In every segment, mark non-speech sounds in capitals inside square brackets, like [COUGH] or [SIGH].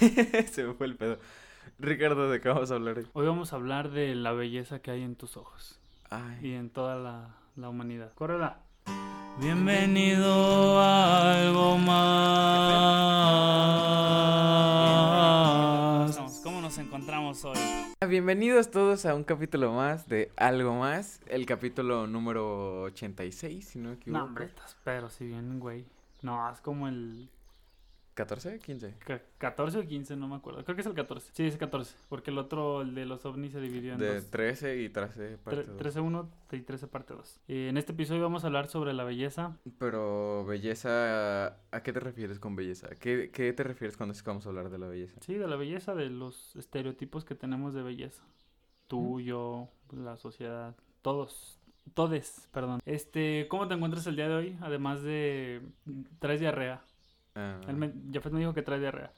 [LAUGHS] Se me fue el pedo. Ricardo, ¿de qué vamos a hablar hoy? Hoy vamos a hablar de la belleza que hay en tus ojos Ay. y en toda la, la humanidad. Córrela. Bienvenido a algo más. ¿Cómo nos encontramos hoy? Bienvenidos todos a un capítulo más de Algo Más, el capítulo número 86, si no me equivoco. No, hombre, estás pero si bien, güey. No, es como el ¿14? ¿15? ca- 14 o 15, no me acuerdo. Creo que es el 14. Sí, es el 14. Porque el otro, el de los ovnis, se dividió en De dos. 13 y 13 parte Tre- dos. 13-1 y 13 parte 2. Eh, en este episodio vamos a hablar sobre la belleza. Pero belleza, ¿a qué te refieres con belleza? ¿Qué, qué te refieres cuando es que vamos a hablar de la belleza? Sí, de la belleza, de los estereotipos que tenemos de belleza. Tú, yo, la sociedad, todos, todes, perdón. Este, ¿cómo te encuentras el día de hoy? Además de, traes diarrea. Ah, Él me, Jafet me dijo que trae diarrea.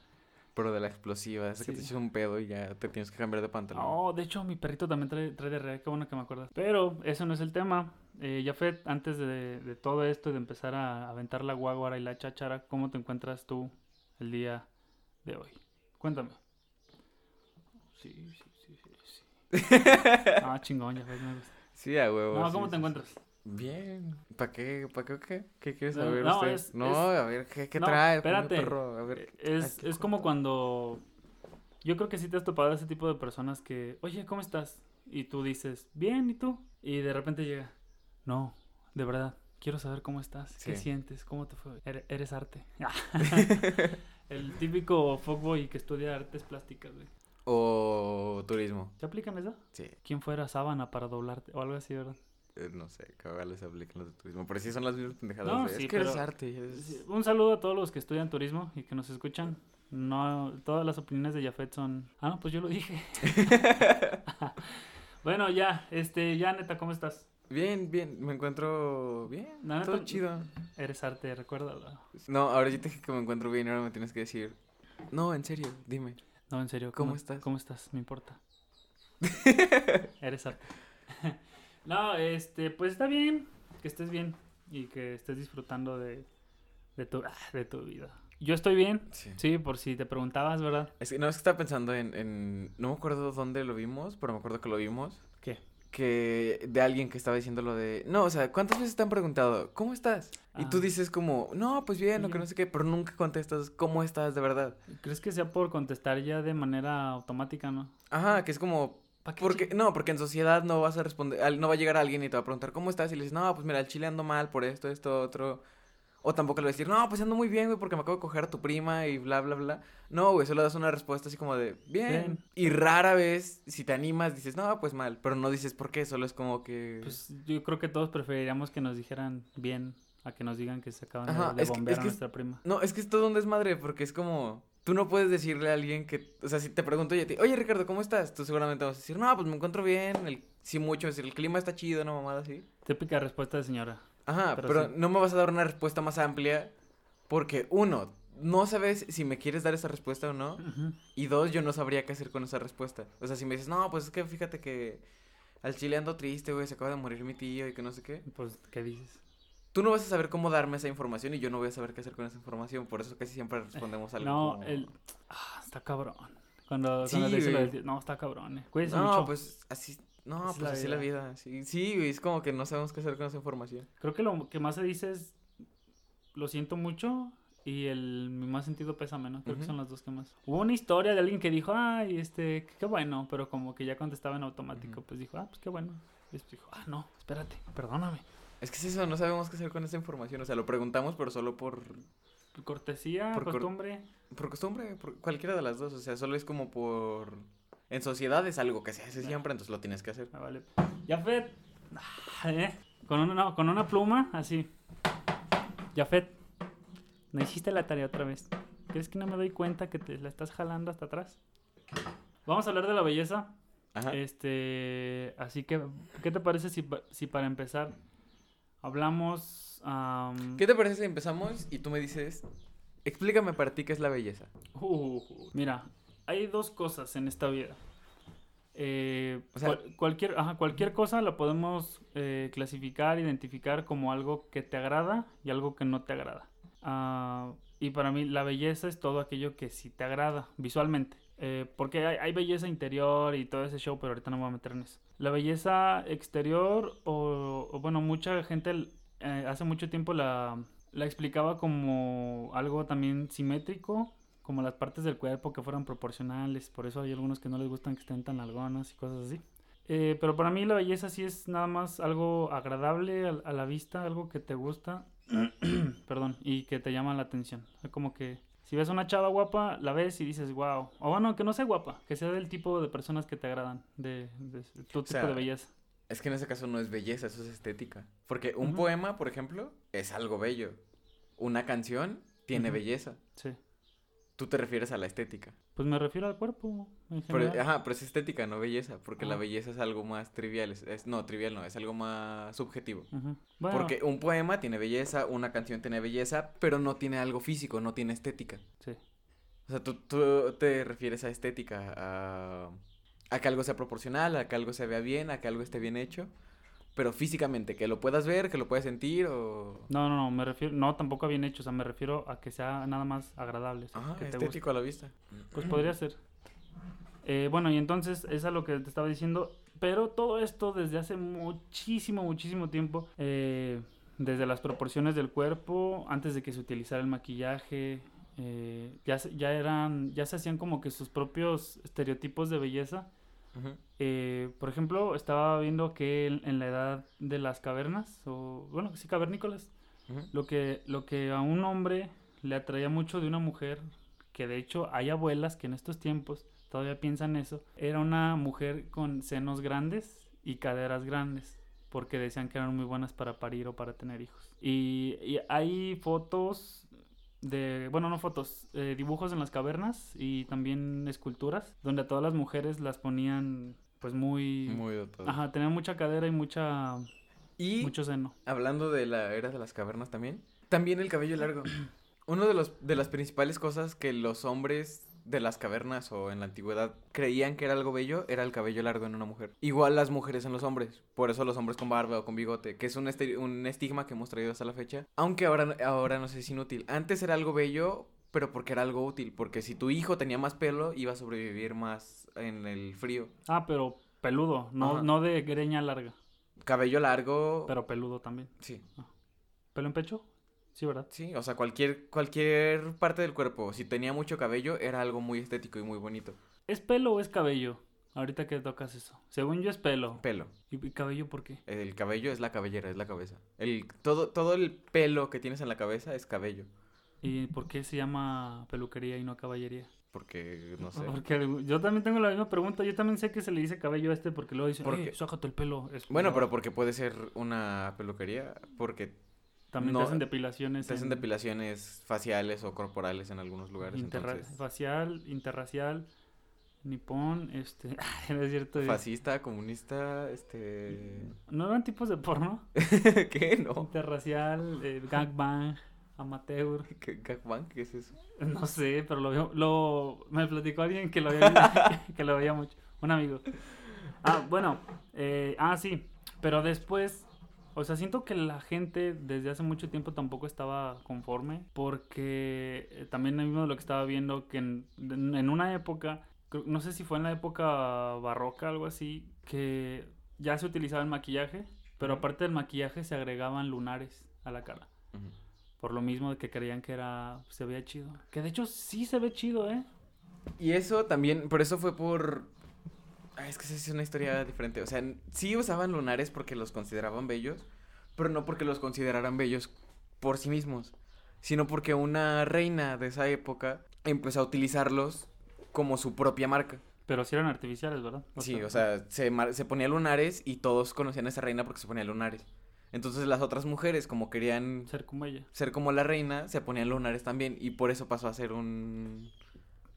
pero de la explosiva, es que te echas un pedo y ya te tienes que cambiar de pantalón. Oh, de hecho, mi perrito también trae, trae diarrea, qué bueno que me acuerdas. Pero eso no es el tema. Eh, Jafet, antes de, de todo esto y de empezar a aventar la guaguara y la cháchara, ¿cómo te encuentras tú el día de hoy? Cuéntame. Sí, sí, sí, sí. sí. Ah, chingón, Jafet, me gusta. Sí, a huevo. No, ¿cómo sí, te sí. encuentras? Bien. ¿Para qué? ¿Para qué? ¿Qué? ¿Qué quieres saber no, usted? es- no, es- a ver, ¿qué, qué no, trae? Espérate. perro, a ver. Eh, Es, ¿qué es como cuando... Yo creo que sí te has topado a ese tipo de personas que, oye, ¿cómo estás? Y tú dices, bien, ¿y tú? Y de repente llega, no, de verdad, quiero saber cómo estás, qué sientes, cómo te fue. Ere- Eres arte. [LAUGHS] [LAUGHS] El típico fuckboy que estudia artes plásticas, güey. O turismo. ¿Se aplican eso? Sí. ¿Quién fuera sábana para doblarte? O algo así, ¿verdad? Eh, no sé, cabal les aplican los de turismo. Pero sí son las mismas pendejadas. No, de, sí, es que eres pero- arte. Un saludo a todos los que estudian turismo y que nos escuchan. No, todas las opiniones de Jafet son. Ah, no, pues yo lo dije. [LAUGHS] bueno, ya, este, ya neta, ¿cómo estás? Bien, bien. Me encuentro bien. Neta, todo chido. Eres arte, recuérdalo. No, ahora yo te dije que me encuentro bien ahora me tienes que decir. No, en serio, dime. No, en serio. ¿Cómo estás? ¿Cómo estás? Me importa. [LAUGHS] Eres arte. [LAUGHS] no, este, pues está bien. Que estés bien y que estés disfrutando de, de, tu, ah, de tu vida. Yo estoy bien. Sí. Sí, por si te preguntabas, ¿verdad? Es que no, es que estaba pensando en, en. No me acuerdo dónde lo vimos, pero me acuerdo que lo vimos. ¿Qué? que de alguien que estaba diciendo lo de, no, o sea, ¿cuántas veces te han preguntado, ¿cómo estás? Y tú Ah. dices como, no, pues bien, o que no sé qué, pero nunca contestas, ¿cómo estás de verdad? ¿Crees que sea por contestar ya de manera automática, no? Ajá, que es como, ¿Pa' qué porque, no, porque en sociedad no vas a responder, al- no va a llegar alguien y te va a preguntar, ¿cómo estás? Y le dices, no, pues mira, el chile ando mal por esto, esto, otro. O tampoco le vas a decir, no, pues ando muy bien, güey, porque me acabo de coger a tu prima y bla, bla, bla. No, güey, solo das una respuesta así como de, bien. Bien. Y rara vez, si te animas, dices, no, pues mal. Pero no dices por qué, solo es como que... Pues yo creo que todos preferiríamos que nos dijeran bien a que nos digan que se acaban de- Ajá, bombear a nuestra prima. No, es que es todo un desmadre, porque es como... Tú no puedes decirle a alguien que... O sea, si te pregunto yo a ti, oye, Ricardo, ¿cómo estás? Tú seguramente vas a decir, no, pues me encuentro bien, el... sí mucho, es decir, el clima está chido, una mamada así. Típica respuesta de señora. Ajá, Pero pero, sí. no me vas a dar una respuesta más amplia porque, uno, no sabes si me quieres dar esa respuesta o no. Y dos, yo no sabría qué hacer con esa respuesta. O sea, si me dices, no, pues es que fíjate que al chile ando triste, güey, se acaba de morir mi tío y que no sé qué. Pues, ¿qué dices? Tú no vas a saber cómo darme esa información y yo no voy a saber qué hacer con esa información. Por eso casi siempre respondemos algo No, como- el... Ah, está cabrón. Cuando, Sí, cuando güey. del- No, está cabrón, eh. Cuídese No, mucho. pues así... No, es pues la así la vida. Sí, sí, güey, es como que no sabemos qué hacer con esa información. Creo que lo que más se dice es... Lo siento mucho y el mi más sentido pesa menos. Creo que son las dos que más. Hubo una historia de alguien que dijo, ay, este, qué bueno, pero como que ya contestaba en automático, pues dijo, ah, pues qué bueno. Y después dijo, ah, no, espérate, perdóname. Es que es eso, no sabemos qué hacer con esa información. O sea, lo preguntamos, pero solo por, Cortesía, Por cor- costumbre. por costumbre, por cualquiera de las dos. O sea, solo es como por... En sociedad es algo que se hace siempre, entonces lo tienes que hacer. Ah, vale. Jafet. Ah, ¿eh? Con una, no, con una pluma, así. Jafet. No hiciste la tarea otra vez. ¿Crees que no me doy cuenta que te la estás jalando hasta atrás? Vamos a hablar de la belleza. Ajá. Este, así que, ¿qué te parece si, pa- si para empezar hablamos... am, ¿Qué te parece si empezamos y tú me dices, explícame para ti qué es la belleza? Uh, mira, hay dos cosas en esta vida. Eh, O sea- cual- cualquier, ajá, cualquier cosa la podemos eh, clasificar, identificar como algo que te agrada y algo que no te agrada. Ah, Y para mí la belleza es todo aquello que sí te agrada visualmente. Eh, porque hay, hay belleza interior y todo ese show, pero ahorita no me voy a meter en eso. La belleza exterior, o, o bueno, mucha gente eh, hace mucho tiempo la, la explicaba como algo también simétrico, como las partes del cuerpo que fueran proporcionales. Por eso hay algunos que no les gustan que estén tan largonas y cosas así. Eh, pero para mí la belleza sí es nada más algo agradable a, a la vista, algo que te gusta, [CLEARS THROAT] perdón, y que te llama la atención. Es como que si ves una chava guapa, la ves y dices, wow. O bueno, que no sea guapa, que sea del tipo de personas que te agradan, de, de, de tu O tipo de belleza. Es que en ese caso no es belleza, eso es estética. Porque un poema, por ejemplo, es algo bello. Una canción tiene belleza. Sí. Tú te refieres a la estética. Pues me refiero al cuerpo en Pero, ajá, pero es estética, no belleza. Porque la Ah. belleza es algo más trivial. Es, es- no, trivial no, es algo más subjetivo. Bueno, Porque un poema tiene belleza, una canción tiene belleza, pero no tiene algo físico, no tiene estética. sí. O sea, tú, tú te refieres a estética, a, a que algo sea proporcional, a que algo se vea bien, a que algo esté bien hecho. Pero físicamente, que lo puedas ver, que lo puedas sentir o... No, no, no, me refiero, no, tampoco a bien hecho, o sea, me refiero a que sea nada más agradable, o sea, Ajá, que te guste. estético a la vista. Pues podría ser. Eh, bueno, y entonces, es a lo que te estaba diciendo, pero todo esto desde hace muchísimo, muchísimo tiempo, eh, desde las proporciones del cuerpo, antes de que se utilizara el maquillaje, eh, ya, ya eran, ya se hacían como que sus propios estereotipos de belleza. Eh, por ejemplo, estaba viendo que en, en la edad de las cavernas, o bueno, sí, cavernícolas, lo que, lo que a un hombre le atraía mucho de una mujer, que de hecho hay abuelas que en estos tiempos todavía piensan eso, era una mujer con senos grandes y caderas grandes, porque decían que eran muy buenas para parir o para tener hijos. Y, y hay fotos de, bueno, no fotos, eh, dibujos en las cavernas y también esculturas, donde a todas las mujeres las ponían pues muy... Muy dotado. Ajá, tenían mucha cadera y mucha, Y mucho seno. hablando de la era de las cavernas también, también el cabello largo. [CLEARS THROAT] Uno de los de las principales cosas que los hombres de las cavernas o en la antigüedad creían que era algo bello era el cabello largo en una mujer. Igual las mujeres en los hombres. Por eso los hombres con barba o con bigote, que es un, un estigma que hemos traído hasta la fecha. Aunque ahora, ahora no sé si es inútil. Antes era algo bello, pero porque era algo útil. Porque si tu hijo tenía más pelo, iba a sobrevivir más en el frío. Ah, pero peludo, no, Ajá. no de greña larga, Cabello largo. pero peludo también. Sí. ¿Pelo en pecho? Sí, ¿verdad? Sí, o sea, cualquier, cualquier parte del cuerpo, si tenía mucho cabello, era algo muy estético y muy bonito. ¿Es pelo o es cabello? Ahorita que tocas eso. Según yo es pelo. Pelo. ¿Y y cabello por qué? El cabello es la cabellera, es la cabeza. El, todo, todo el pelo que tienes en la cabeza es cabello. ¿Y por qué se llama peluquería y no caballería? Porque, no sé. Porque yo también tengo la misma pregunta. Yo también sé que se le dice cabello a este porque luego dicen, Porque- eh, el pelo. Es Bueno, pelo". pero porque puede ser una peluquería, porque También no- te hacen depilaciones. te hacen en depilaciones faciales o corporales en algunos lugares. interra- Entonces, Facial, interracial, nipón, este... [LAUGHS] no es cierto. es- fascista, comunista, este... ¿No eran tipos de porno? [LAUGHS] ¿Qué? No. Interracial, eh, gangbang, amateur. ¿Qué, gangbang? ¿Qué es eso? No sé, pero lo veo, lo, me platicó alguien que lo veía, [LAUGHS] que lo veía mucho, un amigo. Ah, bueno, eh, ah, sí, pero después, o sea, siento que la gente desde hace mucho tiempo tampoco estaba conforme, porque eh, también mismo lo que estaba viendo, que en, en una época, no sé si fue en la época barroca, algo así, que ya se utilizaba el maquillaje, pero aparte del maquillaje se agregaban lunares a la cara. Por lo mismo de que creían que era. Se veía chido. Que de hecho sí se ve chido, ¿eh? Y eso también, por eso fue por... Ah, es que esa es una historia diferente. O sea, sí usaban lunares porque los consideraban bellos, pero no porque los consideraran bellos por sí mismos, sino porque una reina de esa época empezó a utilizarlos como su propia marca. Pero sí eran artificiales, ¿verdad? Sí, o sea, se, se ponía lunares y todos conocían a esa reina porque se ponía lunares. Entonces las otras mujeres, como querían Ser como ella. ser como la reina, se ponían lunares también y por eso pasó a ser un...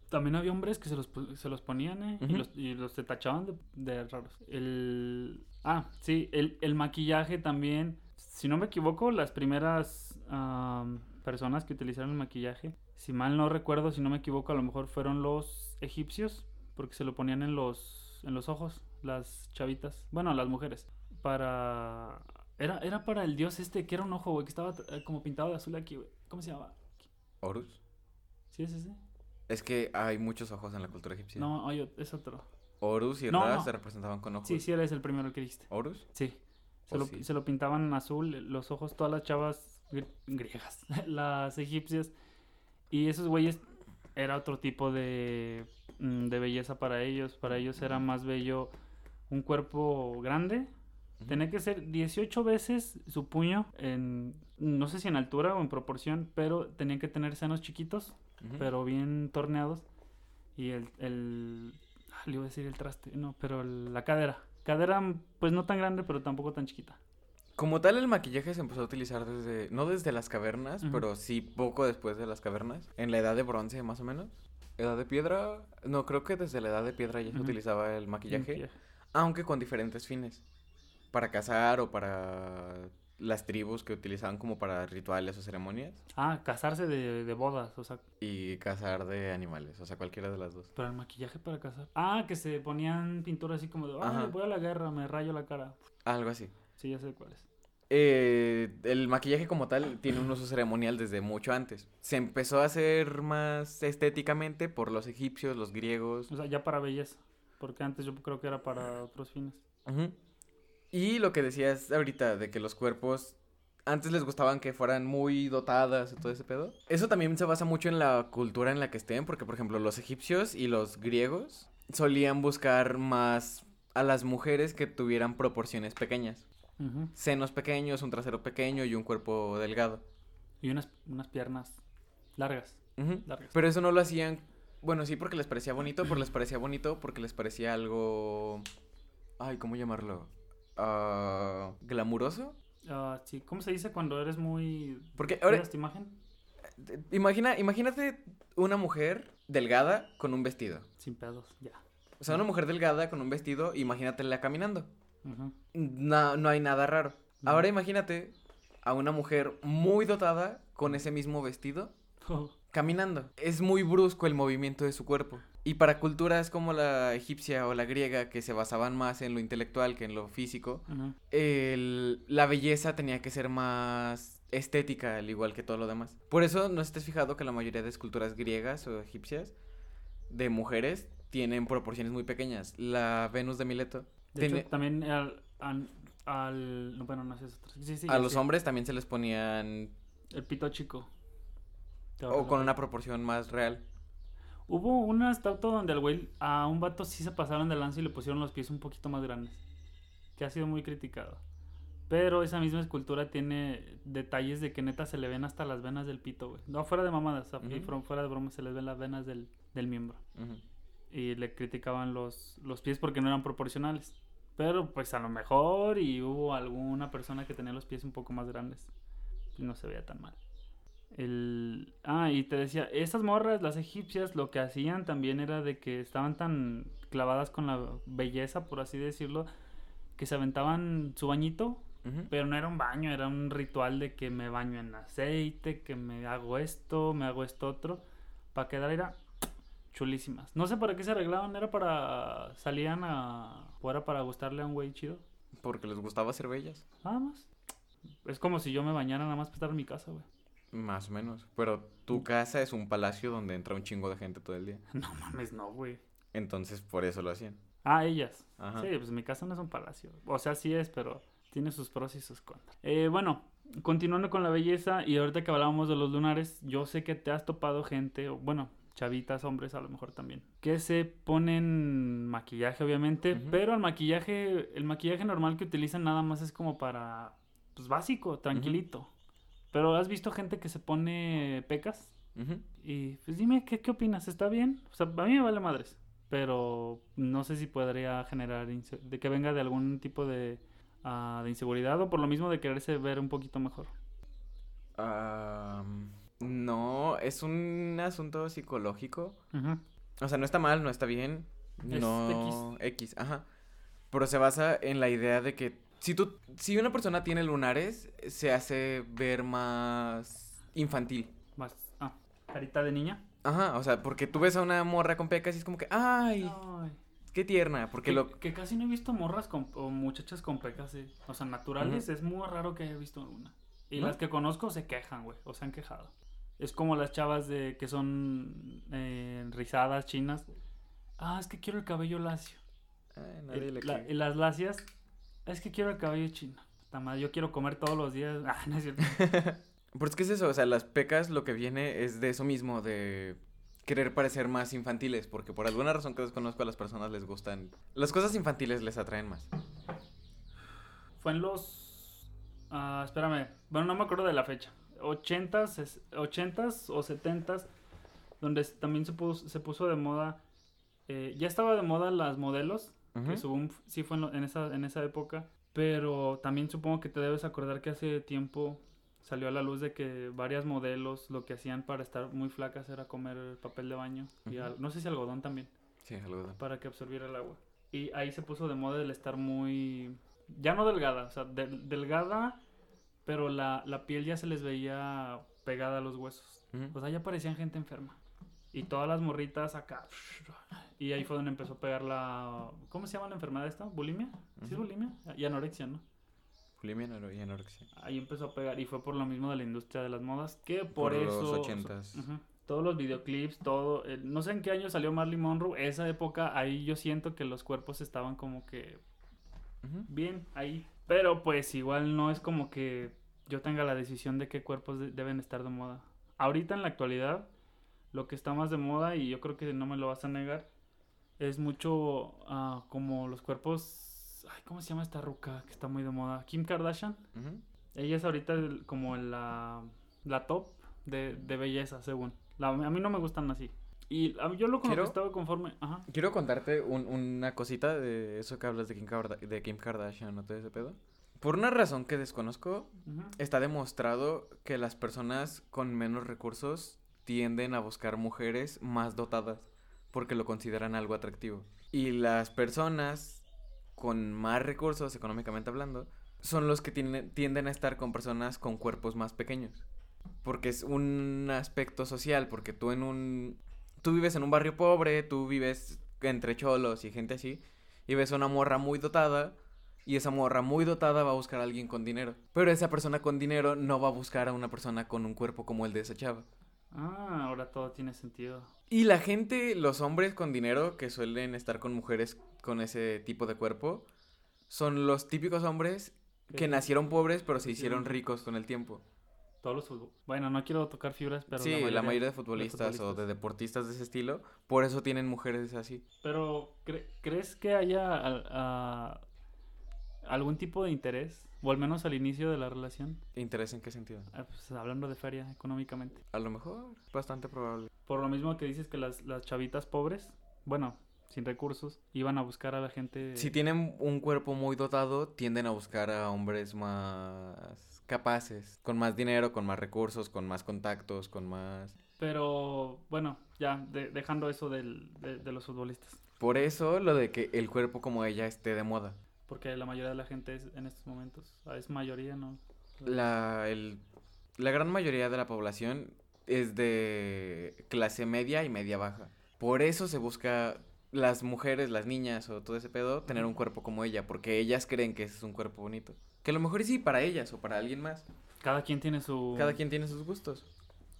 También había hombres que se los, se los ponían, ¿eh? Y los, y los tachaban de, de raros. El. Ah, sí, el, el maquillaje también. Si no me equivoco, las primeras am, personas que utilizaron el maquillaje, si mal no recuerdo, si no me equivoco, a lo mejor fueron los egipcios, porque se lo ponían en los, en los ojos, las chavitas. Bueno, las mujeres. Para. Era, era para el dios este, que era un ojo, güey, que estaba eh, como pintado de azul aquí, güey. ¿Cómo se llama? ¿Horus? Sí, sí, sí. Es que hay muchos ojos en la cultura egipcia. No, hay es otro. Horus y No, Ra no. se representaban con ojos. Sí, sí, eres el primero que dijiste. ¿Horus? Sí. Se, Oh, lo, sí. se lo pintaban azul, los ojos, todas las chavas gr- griegas, [LAUGHS] las egipcias. Y esos güeyes era otro tipo de, mm, de belleza para ellos. Para ellos era más bello un cuerpo grande. Tenía que ser 18 veces su puño en, no sé si en altura o en proporción, pero tenían que tener senos chiquitos, pero bien torneados. Y el, el ah, le iba a decir el traste, no, pero el- la cadera. Cadera, pues no tan grande, pero tampoco tan chiquita. Como tal, el maquillaje se empezó a utilizar desde, no desde las cavernas, pero sí poco después de las cavernas, en la edad de bronce más o menos. ¿Edad de piedra? No, creo que desde la edad de piedra ya se utilizaba el maquillaje, Maquillaje. aunque con diferentes fines. Para cazar o para las tribus que utilizaban como para rituales o ceremonias. Ah, casarse de, de bodas, o sea, Y cazar de animales, o sea, cualquiera de las dos. pero el maquillaje para casar. Ah, que se ponían pintura así como de, Ajá. ah, voy a la guerra, me rayo la cara. Algo así. Sí, ya sé cuál es. Eh, el maquillaje como tal tiene un uso ceremonial desde mucho antes. Se empezó a hacer más estéticamente por los egipcios, los griegos. O sea, ya para belleza, porque antes yo creo que era para otros fines. Ujú. Y lo que decías ahorita de que los cuerpos antes les gustaban que fueran muy dotadas y todo ese pedo. Eso también se basa mucho en la cultura en la que estén, porque por ejemplo los egipcios y los griegos solían buscar más a las mujeres que tuvieran proporciones pequeñas. Ujú. Senos pequeños, un trasero pequeño y un cuerpo delgado. Y unas, unas piernas largas, largas. Pero eso no lo hacían, bueno, sí porque les parecía bonito, pero les parecía bonito porque les parecía algo, ay, ¿cómo llamarlo? Ah, glamuroso. Ah, sí, ¿cómo se dice cuando eres muy... Porque ahora, ¿Cuidas tu imagen? imagina, imagínate una mujer delgada con un vestido. Sin pedos, ya. O sea, una mujer delgada con un vestido, imagínatela caminando. No, no hay nada raro. Ahora imagínate a una mujer muy dotada con ese mismo vestido [LAUGHS] caminando. Es muy brusco el movimiento de su cuerpo. Y para culturas como la egipcia o la griega, que se basaban más en lo intelectual que en lo físico, el- la belleza tenía que ser más estética, al igual que todo lo demás. Por eso, no estés fijado que la mayoría de esculturas griegas o egipcias de mujeres tienen proporciones muy pequeñas. La Venus de Mileto. De tiene- hecho, también al... al, al- no, bueno, no sé. Sí, sí, a los hombres también se les ponían El pito chico. O con una proporción más real. Hubo una estatua donde al güey, a un vato sí se pasaron de lanza y le pusieron los pies un poquito más grandes. Que ha sido muy criticado. Pero esa misma escultura tiene detalles de que neta se le ven hasta las venas del pito, güey. No, fuera de mamadas, y Ujú. fuera- de broma se les ven las venas del, del miembro. Ujú. Y le criticaban los, los pies porque no eran proporcionales. Pero pues a lo mejor y hubo alguna persona que tenía los pies un poco más grandes. Y no se veía tan mal. El... Ah, y te decía, estas morras, las egipcias, lo que hacían también era de que estaban tan clavadas con la belleza, por así decirlo, que se aventaban su bañito, pero no era un baño, era un ritual de que me baño en aceite, que me hago esto, me hago esto otro, para quedar era chulísimas. No sé para qué se arreglaban, era para salían a o era para gustarle a un güey chido, Porque les gustaba ser bellas. nada más. Es como si yo me bañara nada más para estar en mi casa, güey. Más o menos. Pero tu casa es un palacio donde entra un chingo de gente todo el día. [LAUGHS] No mames, no, güey. Entonces, por eso lo hacían. Ah, ellas. Ajá. Sí, pues mi casa no es un palacio. O sea, sí es, pero tiene sus pros y sus contras. Eh, bueno, continuando con la belleza y ahorita que hablábamos de los lunares, yo sé que te has topado gente, o bueno, chavitas, hombres a lo mejor también, que se ponen maquillaje obviamente, pero el maquillaje, el maquillaje normal que utilizan nada más es como para, pues básico, tranquilito. Pero has visto gente que se pone pecas y pues dime, ¿qué, qué opinas? ¿Está bien? O sea, a mí me vale madres. Pero no sé si podría generar de que venga de algún tipo de, ah, de inseguridad o por lo mismo de quererse ver un poquito mejor. No, es un asunto psicológico. O sea, no está mal, no está bien. Es no X, ajá. Pero se basa en la idea de que si tú si una persona tiene lunares se hace ver más infantil. Más, ah, carita de niña. Ajá, o sea, porque tú ves a una morra con pecas y es como que, ay, Ay, qué tierna, porque que, lo que casi no he visto morras con, o muchachas con pecas, sí. O sea, naturales, es muy raro que haya visto una. Y ¿No? las que conozco se quejan, güey, o se han quejado. Es como las chavas de que son eh, rizadas, chinas. Ah, es que quiero el cabello lacio. Ay, nadie Y le la- las lacias, es que quiero el cabello chino. Madre, yo quiero comer todos los días. Ah, no es cierto. [LAUGHS] Pero es que es eso, o sea, las pecas lo que viene es de eso mismo, de querer parecer más infantiles, porque por alguna razón que desconozco a las personas les gustan. Las cosas infantiles les atraen más. Fue en los. ah, espérame. Bueno, no me acuerdo de la fecha. 80s, es- 80s o 70s, donde también se puso, se puso de moda. eh, ya estaba de moda las modelos, que Ujú. su boom sí fue en, lo- en esa, en esa época. Pero también supongo que te debes acordar que hace tiempo salió a la luz de que varias modelos lo que hacían para estar muy flacas era comer papel de baño. y Ujú. al- no sé si algodón también Sí, algo de- para que absorbiera el agua. Y ahí se puso de moda el estar muy... Ya no delgada, o sea, del- delgada, pero la, la piel ya se les veía pegada a los huesos. Ujú. O sea, ya parecían gente enferma. Y todas las morritas acá. Y ahí fue donde empezó a pegar la... ¿Cómo se llama la enfermedad esta? ¿Bulimia? ¿Sí es bulimia? Y anorexia, ¿no? Bulimia y anorexia. Ahí empezó a pegar y fue por lo mismo de la industria de las modas que por, Por los eso... ochentas. Ujú. Todos los videoclips, todo... eh, no sé en qué año salió Marilyn Monroe. Esa época, ahí yo siento que los cuerpos estaban como que bien ahí. Pero pues igual no es como que yo tenga la decisión de qué cuerpos de- deben estar de moda. Ahorita en la actualidad, lo que está más de moda, y yo creo que no me lo vas a negar, es mucho ah, como los cuerpos... Ay, ¿cómo se llama esta ruca que está muy de moda? Kim Kardashian. Ella es ahorita el- como la, la top de, de belleza, según. La- a mí no me gustan así. Y a mí- yo lo con lo Quiero- que estaba conforme. Ajá. Quiero contarte un- una cosita de eso que hablas de Kim, Karda- de Kim Kardashian, ¿no? Todo ese pedo. Por una razón que desconozco, ujú. está demostrado que las personas con menos recursos tienden a buscar mujeres más dotadas porque lo consideran algo atractivo. Y las personas con más recursos, económicamente hablando, son los que tienden a estar con personas con cuerpos más pequeños. Porque es un aspecto social, porque tú en un... Tú vives en un barrio pobre, tú vives entre cholos y gente así, y ves a una morra muy dotada, y esa morra muy dotada va a buscar a alguien con dinero. Pero esa persona con dinero no va a buscar a una persona con un cuerpo como el de esa chava. Ah, ahora todo tiene sentido. Y la gente, los hombres con dinero que suelen estar con mujeres con ese tipo de cuerpo, son los típicos hombres que nacieron pobres pero se hicieron ricos con el tiempo. Todos los fútbol. Bueno, no quiero tocar fibras, pero sí, la mayoría, de, futbolistas o de deportistas de ese estilo, por eso tienen mujeres así. Pero, ¿cre- ¿crees que haya a- algún tipo de interés? O al menos al inicio de la relación. ¿Interés en qué sentido? Ah, pues, hablando de feria económicamente. A lo mejor, bastante probable. Por lo mismo que dices que las, las chavitas pobres, bueno, sin recursos, iban a buscar a la gente. Si tienen un cuerpo muy dotado, tienden a buscar a hombres más capaces, con más dinero, con más recursos, con más contactos, con más... Pero, bueno, ya, de- dejando eso del- de, de los futbolistas. Por eso lo de que el cuerpo como ella esté de moda. Porque la mayoría de la gente es, en estos momentos, es mayoría, ¿no? La, el- la gran mayoría de la población es de clase media y media baja. Por eso se busca las mujeres, las niñas o todo ese pedo, tener un cuerpo como ella, porque ellas creen que ese es un cuerpo bonito. Que a lo mejor sí para ellas o para alguien más. Cada quien tiene su... Cada quien tiene sus gustos.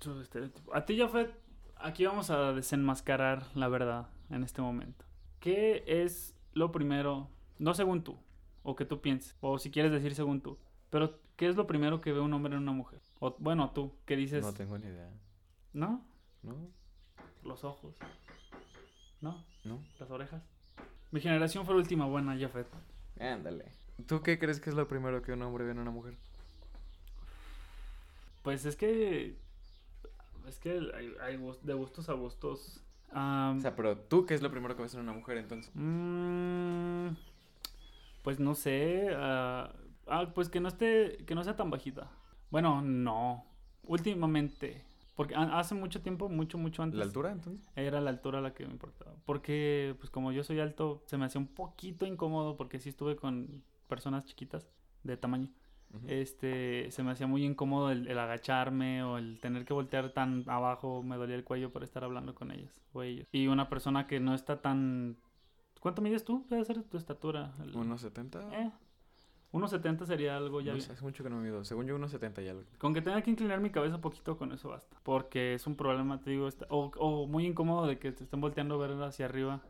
su estereotipo. A ti, Jafet, aquí vamos a desenmascarar la verdad en este momento. ¿Qué es lo primero, no según tú, o que tú pienses, o si quieres decir según tú, pero qué es lo primero que ve un hombre en una mujer? O, bueno, tú, que dices, No tengo ni idea. ¿no? ¿No? Los ojos, ¿no? ¿No? Las orejas. Mi generación fue la última buena, Jafet. Ándale. ¿Tú qué crees que es lo primero que un hombre ve en una mujer? Pues es que, es que hay, de gustos a gustos. O sea, pero tú qué es lo primero que ves en una mujer entonces? Mm, pues no sé. ah, ah, pues que no esté, que no sea tan bajita. Bueno, no. Últimamente. Porque hace mucho tiempo, mucho, mucho antes. ¿La altura entonces? Era la altura la que me importaba. Porque, pues como yo soy alto, se me hacía un poquito incómodo porque sí estuve con personas chiquitas de tamaño. Este, se me hacía muy incómodo el, el agacharme o el tener que voltear tan abajo, me dolía el cuello por estar hablando con ellas o ellos. Y una persona que no está tan... ¿Cuánto mides tú? Debe ser tu estatura. El- ¿Unos 70? eh, 1.70 sería algo ya No bien. hace mucho que no mido. Según yo, unos 70 y algo. Con que tenga que inclinar mi cabeza poquito, con eso basta. Porque es un problema, te digo, está- o, o muy incómodo de que te estén volteando a ver hacia arriba.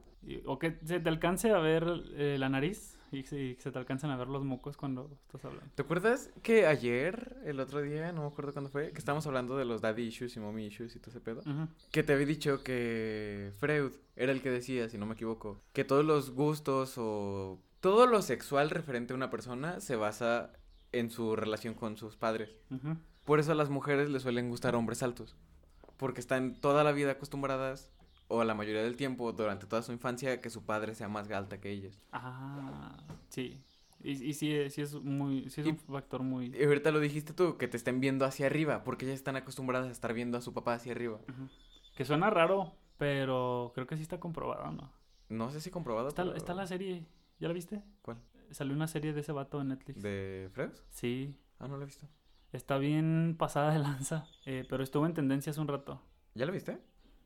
O que se te alcance a ver eh, la nariz y, se- y se te alcancen a ver los mocos cuando estás hablando. ¿Te acuerdas que ayer, el otro día, no me acuerdo cuándo fue, que estábamos hablando de los daddy issues y mommy issues y todo ese pedo? Ujú. Que te había dicho que Freud era el que decía, si no me equivoco, que todos los gustos o todo lo sexual referente a una persona se basa en su relación con sus padres. Ujú. Por eso a las mujeres les suelen gustar hombres altos. Porque están toda la vida acostumbradas, o la mayoría del tiempo, durante toda su infancia, que su padre sea más alta que ellas. Ah, sí. Y, y sí, eh, sí es muy, sí es Y- un factor muy... Y ahorita lo dijiste tú, que te estén viendo hacia arriba, porque ellas están acostumbradas a estar viendo a su papá hacia arriba. Que suena raro, pero creo que sí está comprobado, ¿no? No sé si comprobado. Está, pero- está la serie, ¿ya la viste? ¿Cuál? Salió una serie de ese vato en Netflix. ¿De Freud? Sí, Ah, no la he visto. está bien pasada de lanza, eh, pero estuvo en tendencia hace un rato. ¿Ya la viste?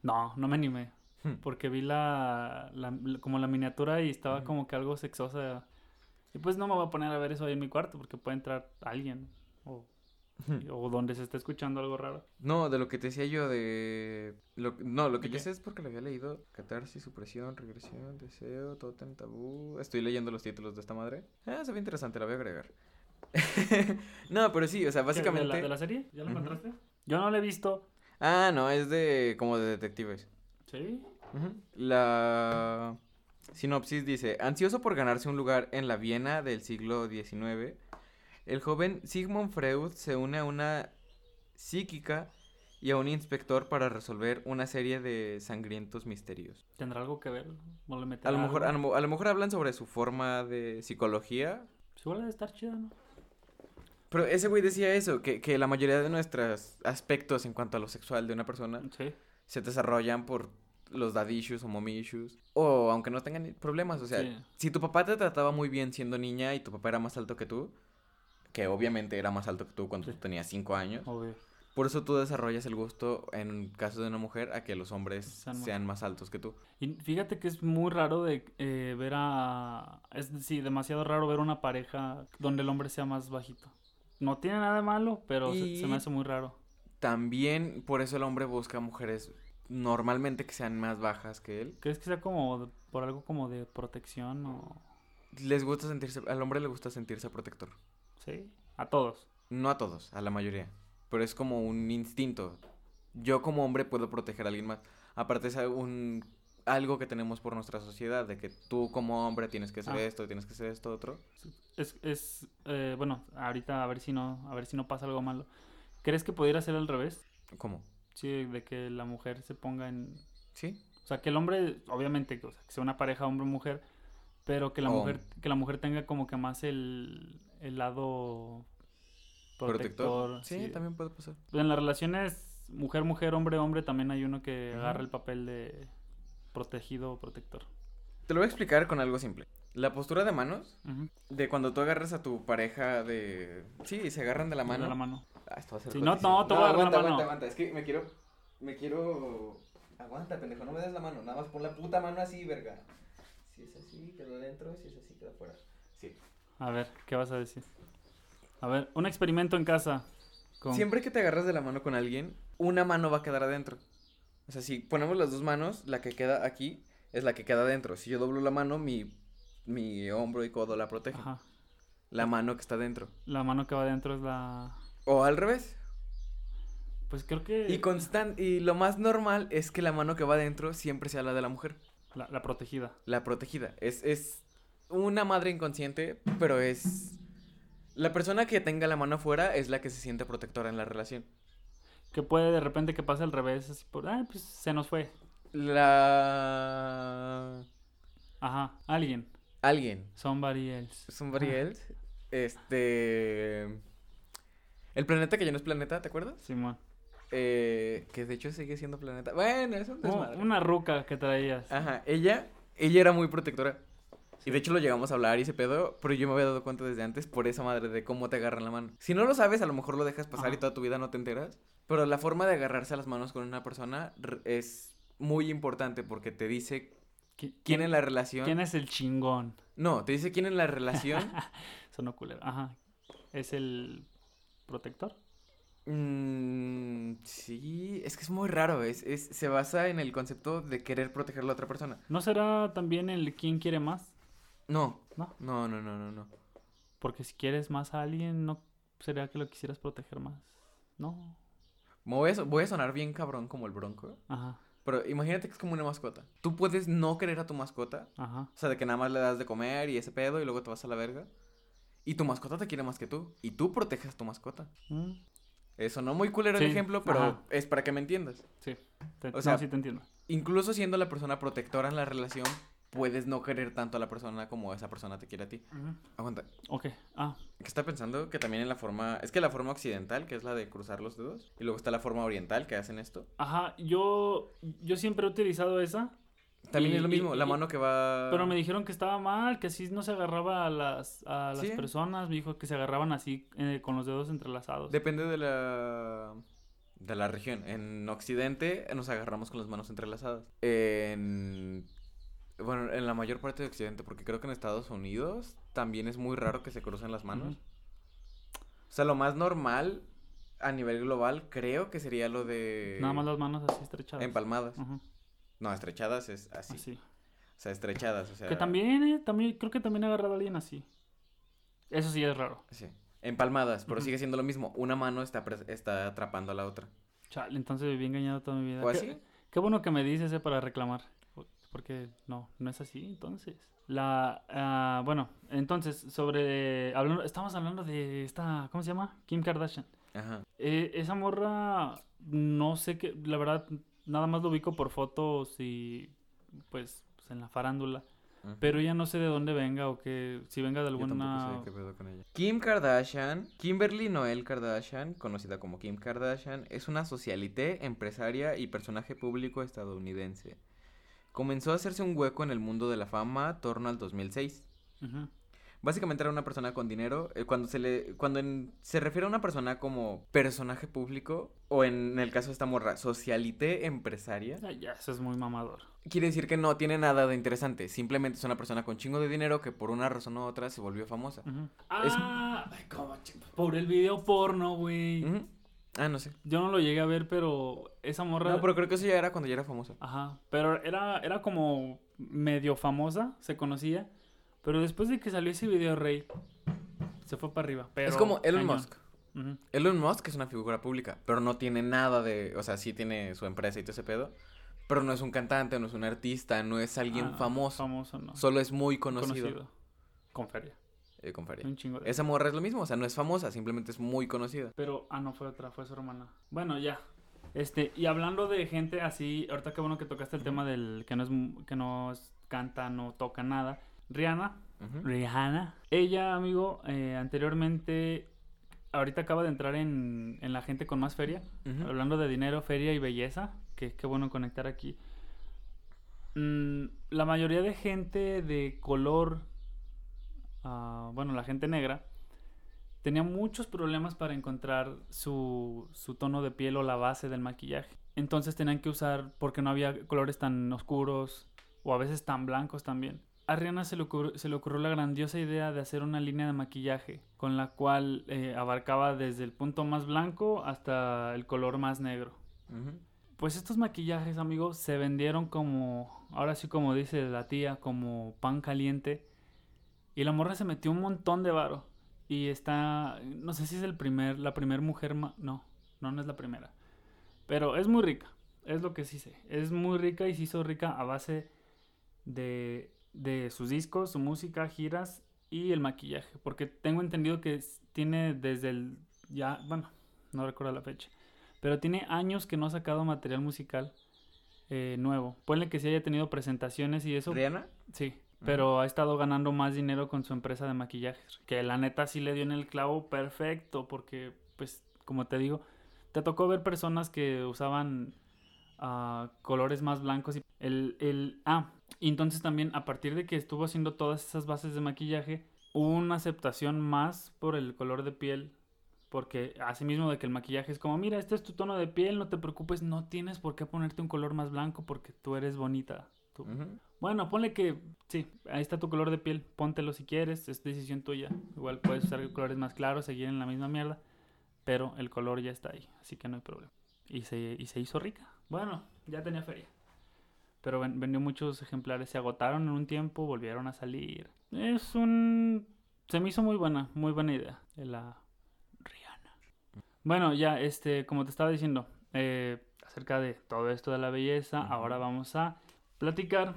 No, no me animé, Hmm. porque vi la, la- la- como la miniatura y estaba como que algo sexosa. Y pues no me voy a poner a ver eso ahí en mi cuarto, porque puede entrar alguien, o, o donde se esté escuchando algo raro. No, de lo que te decía yo de... Lo... No, lo que ¿De yo sé es porque lo había leído. Catarsis, supresión, regresión, deseo, totem, tabú. Estoy leyendo los títulos de esta madre. Ah, se ve interesante, la voy a agregar. [LAUGHS] no, pero sí, o sea, ¿Qué, básicamente... ¿De la, de la serie? ¿Ya la encontraste? Yo no la he visto. Ah, no, es de... como de detectives. ¿Sí? La sinopsis dice, ansioso por ganarse un lugar en la Viena del siglo XIX, el joven Sigmund Freud se une a una psíquica y a un inspector para resolver una serie de sangrientos misterios. ¿Tendrá algo que ver? ¿O le A lo, mejor, a, lo, mo- a lo mejor hablan sobre su forma de psicología, Pues ha de estar chida, ¿no? Pero ese güey decía eso, que, que la mayoría de nuestros aspectos en cuanto a lo sexual de una persona Sí. se desarrollan por los dad issues o mommy issues. O aunque no tengan problemas. O sea, Sí. si tu papá te trataba muy bien siendo niña y tu papá era más alto que tú, que obviamente era más alto que tú cuando Sí. tú tenías 5 años, Obvio. por eso tú desarrollas el gusto en caso de una mujer a que los hombres Sean sean, más- altos que tú. Y fíjate que es muy raro de eh, ver a... Es sí, demasiado raro ver una pareja donde el hombre sea más bajito. No tiene nada de malo, pero se, se me hace muy raro. También por eso el hombre busca mujeres normalmente que sean más bajas que él. ¿Crees que sea como por algo como de protección o...? Les gusta sentirse, al hombre le gusta sentirse protector. Sí, a todos. No a todos, a la mayoría. Pero es como un instinto. Yo como hombre puedo proteger a alguien más. Aparte es un algo que tenemos por nuestra sociedad, de que tú como hombre tienes que hacer Ah. esto, tienes que hacer esto, otro. Es, es eh, bueno, ahorita a ver si no, a ver si no pasa algo malo. ¿Crees que pudiera ser al revés? ¿Cómo? Sí, de que la mujer se ponga en... ¿Sí? O sea, que el hombre, obviamente, o sea, que sea una pareja hombre-mujer, pero que la O- mujer, que la mujer tenga como que más el, el lado protector. Sí, también puede pasar. En las relaciones mujer-mujer, hombre-hombre, también hay uno que Ujú. agarra el papel de protegido o protector. Te lo voy a explicar con algo simple. La postura de manos, de cuando tú agarras a tu pareja de... Sí, se agarran de la De mano. la mano. Ah, esto va a ser Sí, no, no, te voy a agarrar la aguanta, mano. aguanta, aguanta. Es que me quiero... Me quiero... Aguanta, pendejo, no me des la mano. Nada más pon la puta mano así, verga. Si es así, queda adentro. Si es así, queda afuera. Sí. A ver, ¿qué vas a decir? A ver, un experimento en casa. Con... Siempre que te agarras de la mano con alguien, una mano va a quedar adentro. O sea, si ponemos las dos manos, la que queda aquí es la que queda adentro. Si yo doblo la mano, mi, mi hombro y codo la protegen. Ajá. La mano que está dentro. La mano que va adentro es la... O al revés. Pues creo que... Y constan y lo más normal es que la mano que va adentro siempre sea la de la mujer. La, la protegida. La protegida. Es, es una madre inconsciente, pero es... La persona que tenga la mano afuera es la que se siente protectora en la relación. Que puede de repente que pase al revés, así por... Ah, pues se nos fue. La... Ajá, alguien. Alguien. Somebody else. Somebody Ajá. else. Este... El planeta que ya no es planeta, ¿te acuerdas? Simón. Eh, que de hecho sigue siendo planeta. Bueno, es un Oh, desmadre. una ruca que traías. Ajá, ella, ella era muy protectora. Y de hecho lo llegamos a hablar y ese pedo, pero yo me había dado cuenta desde antes por esa madre de cómo te agarran la mano. Si no lo sabes, a lo mejor lo dejas pasar y toda tu vida no te enteras. Pero la forma de agarrarse a las manos con una persona es muy importante porque te dice ¿Qui- quién en la relación... quién es el chingón? No, te dice quién en la relación. [LAUGHS] Sonó culero. Ajá. ¿Es el protector? Mm, sí, es que es muy raro. Es, es, se basa en el concepto de querer proteger a la otra persona. ¿No será también el quién quiere más? No, ¿No? no, no, no, no. no. Porque si quieres más a alguien, ¿no sería que lo quisieras proteger más? No. Me voy, a, voy a sonar bien cabrón como el bronco. Ajá. Pero imagínate que es como una mascota. Tú puedes no querer a tu mascota. Ajá. O sea, de que nada más le das de comer y ese pedo y luego te vas a la verga. Y tu mascota te quiere más que tú. Y tú proteges a tu mascota. Mm, Eso no muy culero el Sí, ejemplo, pero ajá. es para que me entiendas. Sí. Te- O sea, no, sí te entiendo. Incluso siendo la persona protectora en la relación, puedes no querer tanto a la persona como esa persona te quiere a ti. Aguanta. Ok. Ah, ¿Qué está pensando? Que también en la forma... Es que la forma occidental, que es la de cruzar los dedos. Y luego está la forma oriental, que hacen esto. ajá. Yo, yo siempre he utilizado esa. También Y- es lo mismo, y- la mano que va... Pero me dijeron que estaba mal, que así no se agarraba a las, a las Sí. personas. Me dijo que se agarraban así eh, con los dedos entrelazados. Depende de la... De la región. En Occidente nos agarramos con las manos entrelazadas. En... Bueno, en la mayor parte de Occidente, porque creo que en Estados Unidos también es muy raro que se crucen las manos. O sea, lo más normal a nivel global creo que sería lo de... Nada más las manos así estrechadas. Empalmadas. No, estrechadas es así. Así. O sea, estrechadas, o sea... Que también, eh, también, creo que también he agarrado a alguien así. Eso sí es raro. Sí. Empalmadas, pero sigue siendo lo mismo. Una mano está, está atrapando a la otra. Chale, entonces viví engañado toda mi vida. ¿O Qué- así? Qué bueno que me dices eh, para reclamar. Porque no, no es así, entonces. La, ah, bueno, entonces, sobre, hablando, estamos hablando de esta, ¿cómo se llama? Kim Kardashian. Ajá. Eh, esa morra, no sé qué, la verdad, nada más lo ubico por fotos y, pues, pues, en la farándula. Pero ya no sé de dónde venga o que, si venga de Yo tampoco alguna... sé qué pedo con ella. Kim Kardashian, Kimberly Noel Kardashian, conocida como Kim Kardashian, es una socialité, empresaria y personaje público estadounidense. Comenzó a hacerse un hueco en el mundo de la fama torno al 2006. Ujú. Básicamente era una persona con dinero. eh, cuando se le cuando en- se refiere a una persona como personaje público o en, el caso de esta morra, socialité empresaria, Ya, ya, eso es muy mamador. quiere decir que no tiene nada de interesante. Simplemente es una persona con chingo de dinero que por una razón u otra se volvió famosa. Es- Ah, ay, cómo ch- por el video porno, güey. Ah, no sé. Yo no lo llegué a ver, pero esa morra... No, pero creo que eso ya era cuando ya era famosa. Ajá, pero era, era como medio famosa, se conocía. Pero después de que salió ese video, Rey, se fue para arriba. Pero es como Elon cañón. Musk. Elon Musk es una figura pública, pero no tiene nada de, o sea, sí tiene su empresa y todo ese pedo, pero no es un cantante, no es un artista, no es alguien Ah, famoso, Famoso, no. solo es muy conocido, Con feria. Eh, con feria. Un chingo de... Esa morra es lo mismo, o sea, no es famosa, simplemente es muy conocida. Pero, ah, no, fue otra, fue su hermana. Bueno, ya. Este, y hablando de gente así, ahorita qué bueno que tocaste el tema del que no es, que no es- canta, no toca nada. Rihanna. Rihanna. Ella, amigo, eh, anteriormente, ahorita acaba de entrar en, en la gente con más feria. Hablando de dinero, feria y belleza, que qué bueno conectar aquí. Mm, la mayoría de gente de color, ah, bueno, la gente negra, tenía muchos problemas para encontrar su, su tono de piel o la base del maquillaje. Entonces tenían que usar, porque no había colores tan oscuros o a veces tan blancos también. A Rihanna se le, ocurrió, se le ocurrió la grandiosa idea de hacer una línea de maquillaje con la cual eh, abarcaba desde el punto más blanco hasta el color más negro. Pues estos maquillajes, amigos, se vendieron como, ahora sí como dice la tía, como pan caliente. Y la morra se metió un montón de varo. Y está, no sé si es el primer, la primer mujer, ma- no, no, no es la primera. Pero es muy rica, es lo que sí sé. Es muy rica y se hizo rica a base de, de sus discos, su música, giras y el maquillaje. Porque tengo entendido que tiene desde el, ya, bueno, no recuerdo la fecha. Pero tiene años que no ha sacado material musical eh, nuevo. Ponle que sí haya tenido presentaciones y eso. ¿Rihanna? Sí, pero ha estado ganando más dinero con su empresa de maquillajes. Que la neta sí le dio en el clavo perfecto, porque, pues, como te digo, te tocó ver personas que usaban ah, colores más blancos. Y el, el, ah, y entonces también a partir de que estuvo haciendo todas esas bases de maquillaje, hubo una aceptación más por el color de piel. Porque así mismo de que el maquillaje es como, mira, este es tu tono de piel, no te preocupes, no tienes por qué ponerte un color más blanco porque tú eres bonita. Tú- bueno, ponle que Sí, ahí está tu color de piel, póntelo si quieres, es decisión tuya. Igual puedes usar colores más claros, seguir en la misma mierda, pero el color ya está ahí, así que no hay problema. Y se, y se hizo rica. Bueno, ya tenía feria. Pero ven- vendió muchos ejemplares, se agotaron en un tiempo, volvieron a salir. Es un... Se me hizo muy buena, muy buena idea de la Rihanna. Bueno, ya, este, como te estaba diciendo, eh, acerca de todo esto de la belleza, ahora vamos a platicar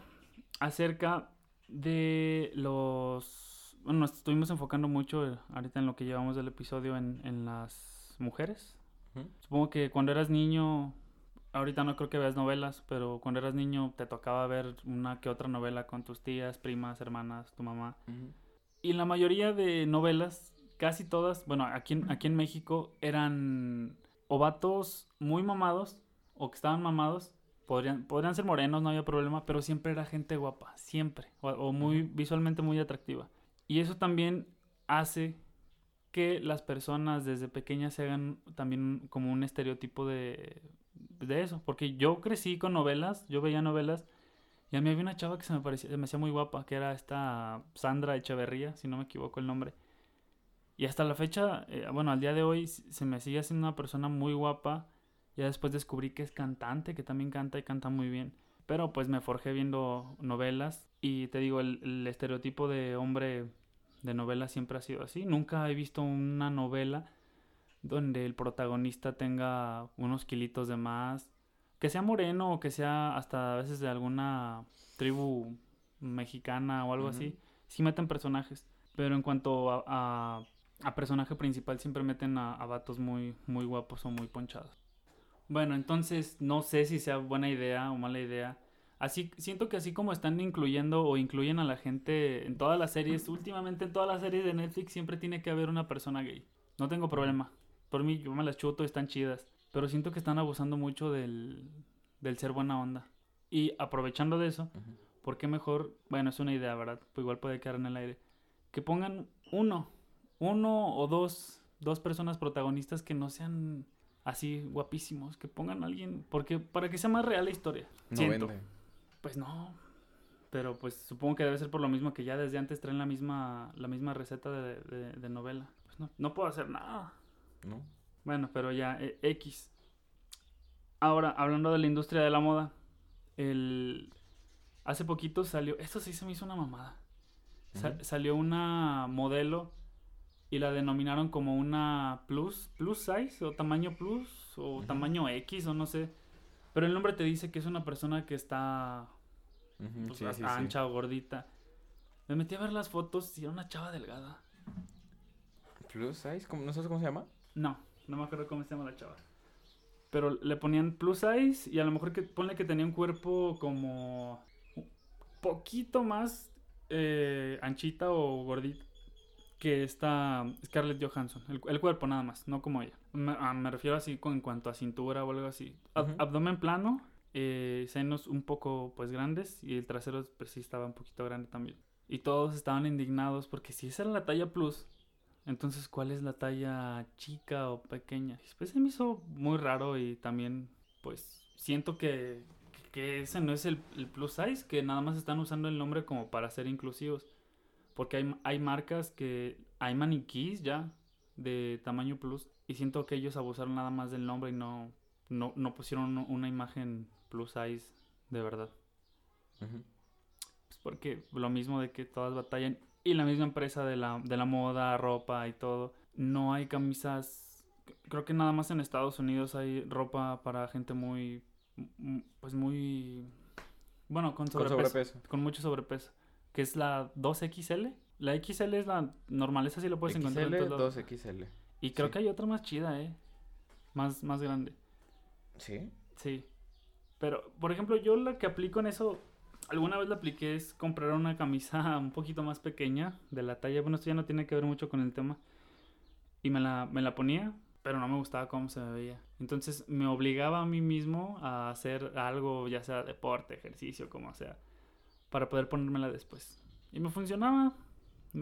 acerca de los... Bueno, nos estuvimos enfocando mucho eh, ahorita en lo que llevamos del episodio en, en las mujeres. Ujú. Supongo que cuando eras niño, ahorita no creo que veas novelas, pero cuando eras niño te tocaba ver una que otra novela con tus tías, primas, hermanas, tu mamá. Y la mayoría de novelas, casi todas, bueno, aquí en, aquí en México eran o vatos muy mamados o que estaban mamados. Podrían, podrían ser morenos, no había problema, pero siempre era gente guapa, siempre. O, o muy visualmente muy atractiva. Y eso también hace que las personas desde pequeñas se hagan también como un estereotipo de, de eso. Porque yo crecí con novelas, yo veía novelas y a mí había una chava que se me parecía, se me hacía muy guapa, que era esta Sandra Echeverría, si no me equivoco el nombre. Y hasta la fecha, eh, bueno, al día de hoy se me sigue haciendo una persona muy guapa. Ya después descubrí que es cantante, que también canta y canta muy bien. Pero pues me forjé viendo novelas y te digo, el, el estereotipo de hombre de novela siempre ha sido así. Nunca he visto una novela donde el protagonista tenga unos kilitos de más, que sea moreno o que sea hasta a veces de alguna tribu mexicana o algo así. Sí meten personajes, pero en cuanto a, a- a personaje principal siempre meten a, a vatos muy, muy guapos o muy ponchados. Bueno, entonces no sé si sea buena idea o mala idea. Así, siento que así como están incluyendo o incluyen a la gente en todas las series, últimamente en todas las series de Netflix siempre tiene que haber una persona gay. No tengo problema. Por mí yo me las chuto, están chidas. Pero siento que están abusando mucho del, del ser buena onda. Y aprovechando de eso, Ujú. ¿por qué mejor? Bueno, es una idea, ¿verdad? Pues igual puede quedar en el aire. Que pongan uno, uno o dos, dos personas protagonistas que no sean así guapísimos. Que pongan a alguien, porque para que sea más real la historia. No siento. vende. Pues no. Pero pues supongo que debe ser por lo mismo que ya desde antes traen la misma, la misma receta de, de- de novela. Pues no, no puedo hacer nada. ¿No? Bueno, pero ya, eh, X. Ahora, hablando de la industria de la moda, el... hace poquito salió, esto sí se me hizo una mamada. Sa-. Salió una modelo y la denominaron como una plus, plus size o tamaño plus o tamaño X o no sé. Pero el nombre te dice que es una persona que está pues, sí, sí, sí. ancha o gordita. Me metí a ver las fotos y era una chava delgada. Plus size, ¿cómo- ¿no sabes cómo se llama? No, no me acuerdo cómo se llama la chava. Pero le ponían plus size y a lo mejor que ponle que tenía un cuerpo como un poquito más eh, anchita o gordita que esta Scarlett Johansson. El, el cuerpo nada más, no como ella. Me, ah, me refiero así con, en cuanto a cintura o algo así. Ab-. Abdomen plano, eh, senos un poco pues grandes y el trasero pues sí estaba un poquito grande también. Y todos estaban indignados porque si esa era la talla plus, entonces, ¿cuál es la talla chica o pequeña? Pues se me hizo muy raro y también, pues, siento que, que ese no es el, el plus size, que nada más están usando el nombre como para ser inclusivos. Porque hay, hay marcas que, hay maniquís ya de tamaño plus y siento que ellos abusaron nada más del nombre y no, no, no pusieron una imagen plus size de verdad. Pues porque lo mismo de que todas batallan y la misma empresa de la, de la moda, ropa y todo, no hay camisas, creo que nada más en Estados Unidos hay ropa para gente muy, pues muy, bueno, con Con sobrepeso. con mucho sobrepeso, que es la 2XL. La XL es la normal, esa sí la puedes encontrar en XL, todos lados. 2XL. Y creo sí. que hay otra más chida, eh, más, más grande. ¿Sí? Sí. Pero, por ejemplo, yo la que aplico en eso, alguna vez la apliqué es comprar una camisa [LAUGHS] un poquito más pequeña de la talla. Bueno, esto ya no tiene que ver mucho con el tema. Y me la, me la ponía, pero no me gustaba cómo se me veía. Entonces me obligaba a mí mismo a hacer algo, ya sea deporte, ejercicio, como sea, para poder ponérmela después. Y me funcionaba,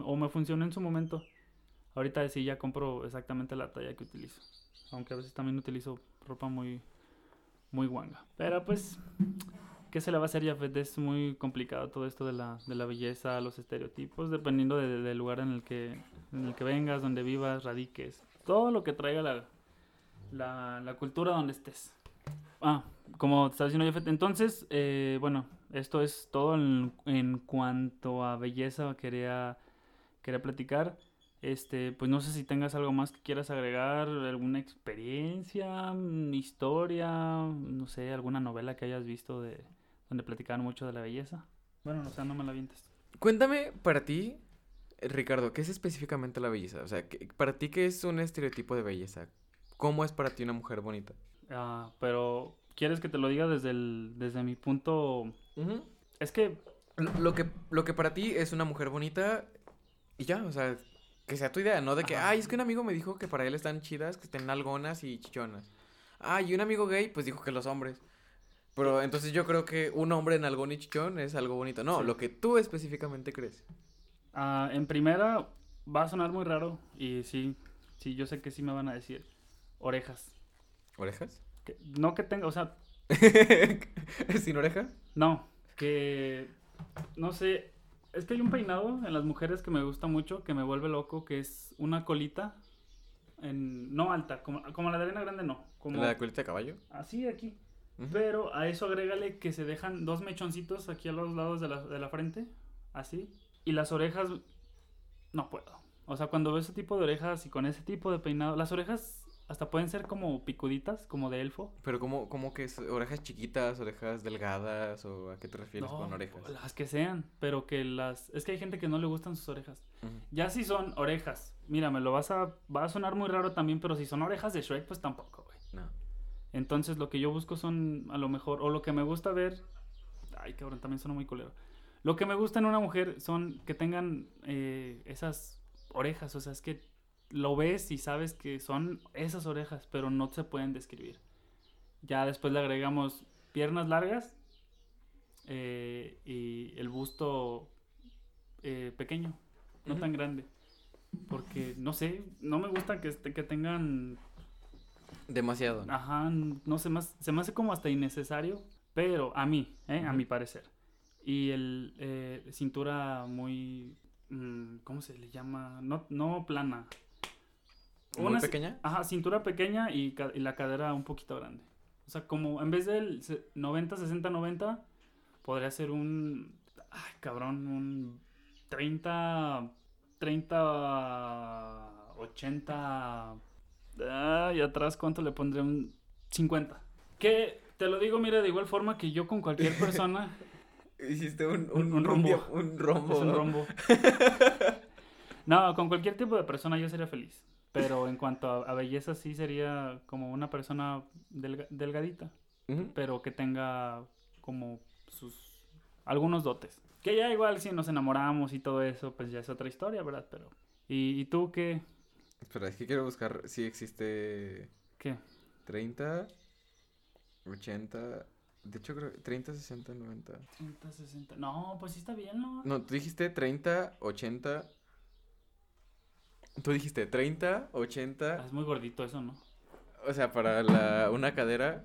o me funcionó en su momento. Ahorita sí ya compro exactamente la talla que utilizo. Aunque a veces también utilizo ropa muy, muy guanga. Pero pues, ¿qué se le va a hacer, Jafet? Es muy complicado todo esto de la, de la belleza, los estereotipos, dependiendo de- del lugar en el, que, en el que vengas, donde vivas, radiques. Todo lo que traiga la, la, cultura donde estés. Ah, como estaba diciendo, Jafet, entonces, eh, bueno, esto es todo en, en cuanto a belleza quería, quería platicar. Este, pues no sé si tengas algo más que quieras agregar, alguna experiencia, mm, historia, no sé, alguna novela que hayas visto de donde platicaban mucho de la belleza. Bueno, o sea, no me la vientes. Cuéntame para ti, Ricardo, ¿qué es específicamente la belleza? O sea, ¿qué- para ti, ¿qué es un estereotipo de belleza? ¿Cómo es para ti una mujer bonita? Ah, pero ¿quieres que te lo diga desde el, desde mi punto? Es que Lo, lo que, lo que para ti es una mujer bonita y ya, o sea, que sea tu idea, no de que, Ajá. ay, es que un amigo me dijo que para él están chidas, que estén algonas y chichonas. Ah, y un amigo gay, pues dijo que los hombres. Pero entonces yo creo que un hombre en algón y chichón es algo bonito. No, Sí. lo que tú específicamente crees. ah, en primera va a sonar muy raro y sí, sí, yo sé que sí me van a decir orejas. ¿Orejas? Que- no que tenga, o sea, [LAUGHS] ¿Sin oreja? No, que no sé, es que hay un peinado en las mujeres que me gusta mucho, que me vuelve loco, que es una colita en no alta, como, como la de arena grande no, como ¿La colita de caballo? así aquí. Pero a eso agrégale que se dejan dos mechoncitos aquí a los lados de la, de la frente, así, y las orejas no puedo. O sea, cuando veo ese tipo de orejas y con ese tipo de peinado, las orejas hasta pueden ser como picuditas, como de elfo. Pero ¿cómo, cómo que es? ¿Orejas chiquitas, orejas delgadas o a qué te refieres No, con orejas? Las que sean, pero que las... Es que hay gente que no le gustan sus orejas. Ya si son orejas, mira, me lo vas a... Va a sonar muy raro también, pero si son orejas de Shrek, pues tampoco, güey. No. Entonces lo que yo busco son, a lo mejor, o lo que me gusta ver... Ay, cabrón, también suena muy culero. Lo que me gusta en una mujer son que tengan eh, esas orejas, o sea, es que lo ves y sabes que son esas orejas, pero no se pueden describir. Ya después le agregamos piernas largas eh, y el busto eh, pequeño, no tan grande. Porque, no sé, no me gusta que, este- que tengan Demasiado. Ajá, no sé más, se me hace como hasta innecesario, pero a mí, ¿eh? a mi parecer. Y el eh, cintura muy, mm, ¿cómo se le llama? No, no plana. ¿Muy Una pequeña? Ajá, cintura pequeña y, ca- y la cadera un poquito grande. O sea, como en vez del se- 90, 60, 90, podría ser un, ay, cabrón, un 30, 30, 80, ay, atrás, ¿cuánto le pondré? Un 50. Que, te lo digo, mira, de igual forma que yo con cualquier persona, [LAUGHS] Hiciste un, Un- rombo. un rombo. es un rombo. [LAUGHS] No, con cualquier tipo de persona yo sería feliz. Pero en cuanto a, a belleza, sí sería como una persona delga- delgadita. Ujú. pero que tenga como sus algunos dotes. Que ya igual si nos enamoramos y todo eso, pues ya es otra historia, ¿verdad? Pero ¿y, y tú qué Espera, es que quiero buscar si existe qué? 30, 80. De hecho, creo 30, 60, 90. 30, 60. No, pues sí está bien, ¿no? No, tú dijiste 30, 80. Tú dijiste 30, 80. Ah, Es muy gordito eso, ¿no? O sea, para la, una cadera.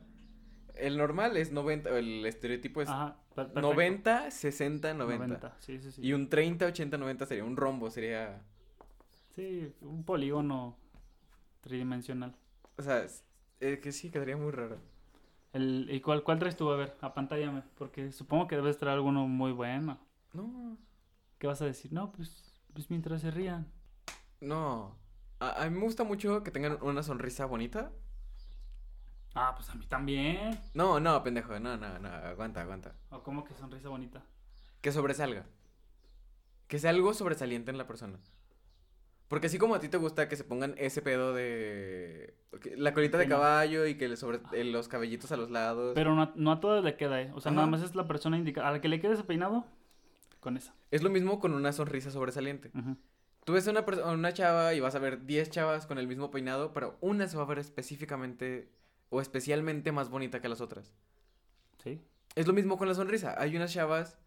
El normal es 90. El estereotipo es Ajá, per- perfecto. 90, 60, 90. Sí, sí, sí. Y un 30, 80, 90 sería un rombo. Sería. Sí, un polígono tridimensional. O sea, es, es que sí, quedaría muy raro. El, ¿Y cuál, cuál traes tú? A ver, apantállame, porque supongo que debes traer alguno muy bueno. No. ¿Qué vas a decir? No, pues, pues mientras se rían. No. A, a mí me gusta mucho que tengan una sonrisa bonita. Ah, pues a mí también. No, no, pendejo. No, no, no. Aguanta, aguanta. ¿O cómo que sonrisa bonita? Que sobresalga. Que sea algo sobresaliente en la persona. Porque así como a ti te gusta que se pongan ese pedo de... La colita de caballo y que le sobre... eh, los cabellitos a los lados. Pero no a, no a todas le queda, ¿eh? O sea, Ajá. nada más es la persona indicada. A la que le quede ese peinado, con esa. Es lo mismo con una sonrisa sobresaliente. Ujú. Tú ves a una, una chava y vas a ver 10 chavas con el mismo peinado, pero una se va a ver específicamente o especialmente más bonita que las otras. Sí. Es lo mismo con la sonrisa. Hay unas chavas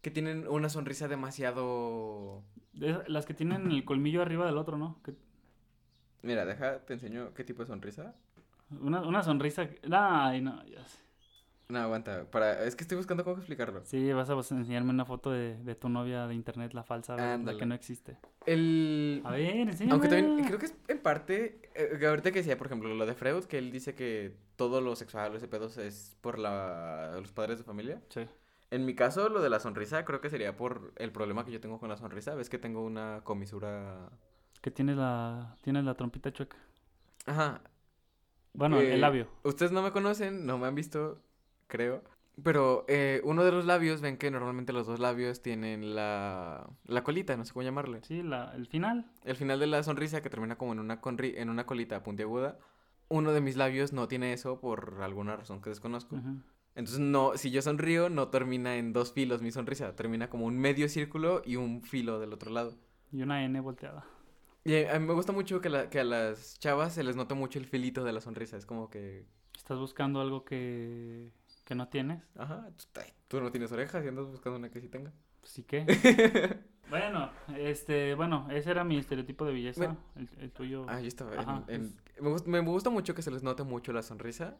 que tienen una sonrisa demasiado... De- las que tienen el colmillo arriba del otro, ¿no? Que- Mira, deja, te enseño qué tipo de sonrisa. una, una sonrisa. Ay, no, ya sé. No, aguanta. Para... Es que estoy buscando cómo explicarlo. Sí, vas a enseñarme una foto de, de tu novia de internet, la falsa, la que no existe. El... A ver, enséñame. Aunque también creo que es en parte, eh, ahorita que decía, por ejemplo, lo de Freud, que él dice que todo lo sexual, ese pedo es por la... los padres de familia. Sí. En mi caso, lo de la sonrisa, creo que sería por el problema que yo tengo con la sonrisa. Ves que tengo una comisura... Que tienes la, tienes la trompita chueca. Ajá. Bueno, Eh, el labio. Ustedes no me conocen, no me han visto, creo. Pero eh, uno de los labios, ven que normalmente los dos labios tienen la, la colita, no sé cómo llamarle. Sí, la, el final. El final de la sonrisa que termina como en una, conri- en una colita puntiaguda. Uno de mis labios no tiene eso por alguna razón que desconozco. Entonces, no, si yo sonrío, no termina en dos filos mi sonrisa. Termina como un medio círculo y un filo del otro lado. Y una N volteada. Y a mí me gusta mucho que, la- que a las chavas se les note mucho el filito de la sonrisa. Es como que, Estás buscando algo que, que no tienes. ajá, tú, ay, tú no tienes orejas y andas buscando una que sí tenga. Pues sí que. [LAUGHS] bueno, este, bueno, ese era mi estereotipo de belleza. Bueno. El, el tuyo. Ah, yo estaba en- en- me, gust- me gusta mucho que se les note mucho la sonrisa.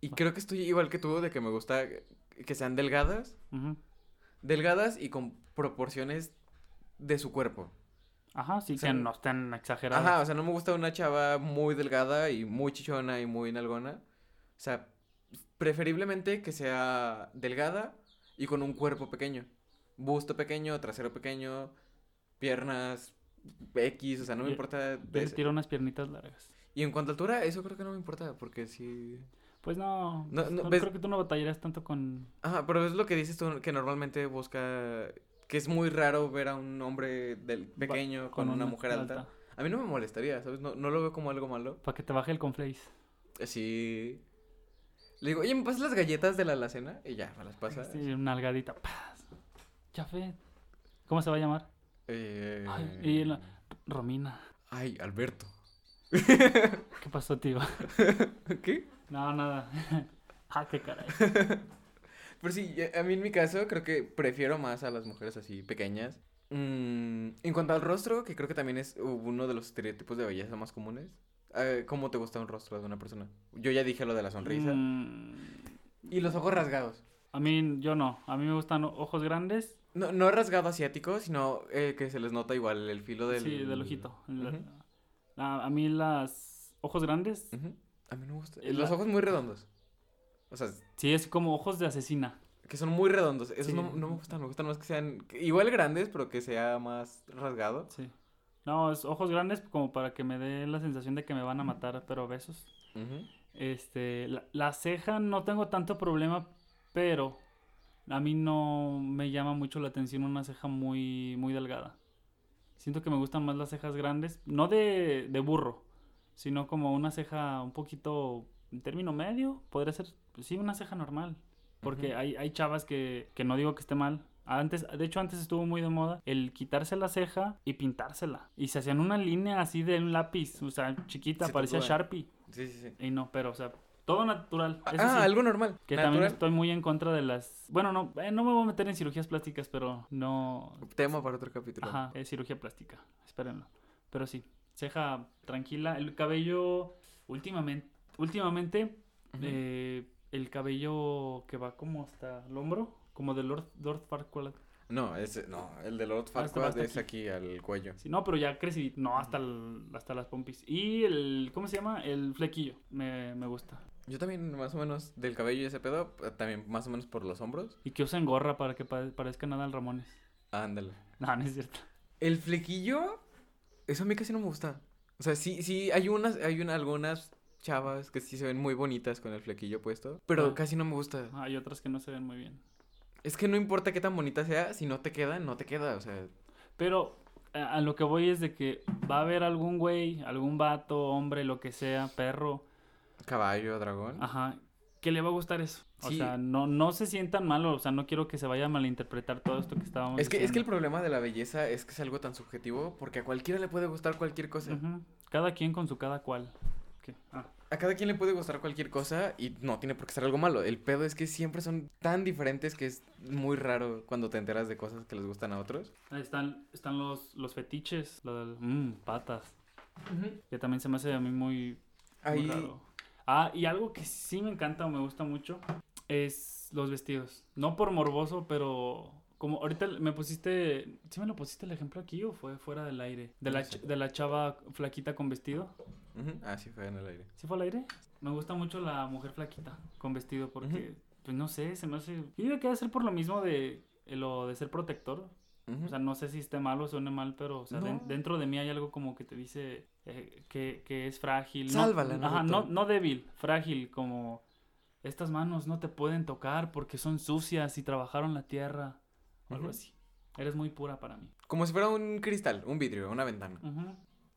Y creo que estoy igual que tú, de que me gusta que sean delgadas. Delgadas y con proporciones de su cuerpo. Ajá, sí, O sea, que no estén exagerados. Ajá, o sea, no me gusta una chava muy delgada y muy chichona y muy nalgona. O sea, preferiblemente que sea delgada y con un cuerpo pequeño. Busto pequeño, trasero pequeño, piernas X, o sea, no me Yo- importa. de Yo tiro unas piernitas largas. Y en cuanto a altura, eso creo que no me importa, porque sí... Pues no, No, pues no, no ves- creo que tú no batallarías tanto con... Ajá, pero es lo que dices tú, que normalmente busca... Que es muy raro ver a un hombre del pequeño con, una, mujer alta. A mí no me molestaría, ¿sabes? No, no lo veo como algo malo. Para que te baje el conflace. Así... Le digo, oye, ¿me pasas las galletas de la alacena? Y ya, me las pasa. Sí, una algadita. Chafé. ¿Cómo se va a llamar? Eh... Ay, y la- Romina. Ay, Alberto. [LAUGHS] ¿Qué pasó, tío? [LAUGHS] ¿Qué? No, nada. [LAUGHS] ah, qué caray. Pero sí, a mí en mi caso creo que prefiero más a las mujeres así pequeñas. Mm, en cuanto al rostro, que creo que también es uno de los estereotipos de belleza más comunes. Eh, ¿Cómo te gusta un rostro de una persona? Yo ya dije lo de la sonrisa. Mm, Y los ojos rasgados. a mí, yo no. A mí me gustan ojos grandes. No, no rasgado asiático, sino eh, que se les nota igual el filo del... Sí, del ojito. La- Ujú, a, a mí las ojos grandes. ujú. A mí no me gusta. Es Los la- ojos muy redondos. O sea, Sí, es como ojos de asesina. que son muy redondos. Esos Sí. no, no me gustan. Me gustan más que sean igual grandes, pero que sea más rasgado. Sí. No, es ojos grandes como para que me dé la sensación de que me van a matar, pero a besos. Este, la, la ceja no tengo tanto problema, pero a mí no me llama mucho la atención una ceja muy, muy delgada. Siento que me gustan más las cejas grandes, no de, de burro, sino como una ceja un poquito en término medio, podría ser, sí, una ceja normal. Porque hay, hay chavas que, que no digo que esté mal. Antes, de hecho, antes estuvo muy de moda el quitarse la ceja y pintársela. Y se hacían una línea así de un lápiz, o sea, chiquita, Se parecía. Sharpie. Sí, sí, sí. Y no, pero, o sea, todo natural. Ah, Eso ah, sí, algo normal. que también estoy muy en contra de las... Bueno, no, eh, no me voy a meter en cirugías plásticas, pero no... Tema para otro capítulo. Ajá, es cirugía plástica, espérenlo. Pero sí, ceja tranquila. El cabello, últimamente, últimamente, eh, el cabello que va como hasta el hombro, como de Lord, Lord Farquaad. No, ese, no, el de Lord Ah, Farquaad es aquí al cuello. Sí, no, pero ya crecí, no, hasta, el- hasta las pompis. Y el, ¿cómo se llama? El flequillo, me, me gusta. Yo también, más o menos, del cabello y ese pedo, eh, también más o menos por los hombros. Y que usen gorra para que pa- parezca nada al Ramones. Ándale. No, no es cierto. El flequillo, eso a mí casi no me gusta. O sea, sí, sí, hay unas, hay una, algunas chavas que sí se ven muy bonitas con el flequillo puesto, pero Ah. casi no me gusta. Hay otras que no se ven muy bien. Es que no importa qué tan bonita sea, si no te queda, no te queda, o sea, Pero a, lo que voy es de que va a haber algún güey, algún vato, hombre, lo que sea, perro, caballo, dragón. ajá, que le va a gustar eso. O sea, no, no se sientan mal, o sea, no quiero que se vaya a malinterpretar todo esto que estábamos Es que, es que el diciendo. problema de la belleza es que es algo tan subjetivo porque a cualquiera le puede gustar cualquier cosa. Cada quien con su cada cual. ¿Qué? Ah. A cada quien le puede gustar cualquier cosa y no tiene por qué ser algo malo. El pedo es que siempre son tan diferentes que es muy raro cuando te enteras de cosas que les gustan a otros. Ahí están, están los, los fetiches, lo del, mm, patas, que también se me hace a mí muy, muy Ahí, raro. Ah, y algo que sí me encanta o me gusta mucho Es los vestidos. No por morboso, pero como ahorita me pusiste, ¿sí me lo pusiste el ejemplo aquí o fue fuera del aire? De la, No de la chava flaquita con vestido. Ujú, Ah, sí, fue en el aire. ¿Sí fue al aire? Me gusta mucho la mujer flaquita con vestido porque, pues no sé, se me hace... Yo digo que debe ser por lo mismo de eh, lo de ser protector. O sea, no sé si esté mal o suene mal, pero o sea, den- No. dentro de mí hay algo como que te dice eh, que, que es frágil. no- Sálvala, Ajá, Naruto. no, no débil, frágil, como estas manos no te pueden tocar porque son sucias y trabajaron la tierra. O algo así. Eres muy pura para mí. Como si fuera un cristal, un vidrio, una ventana.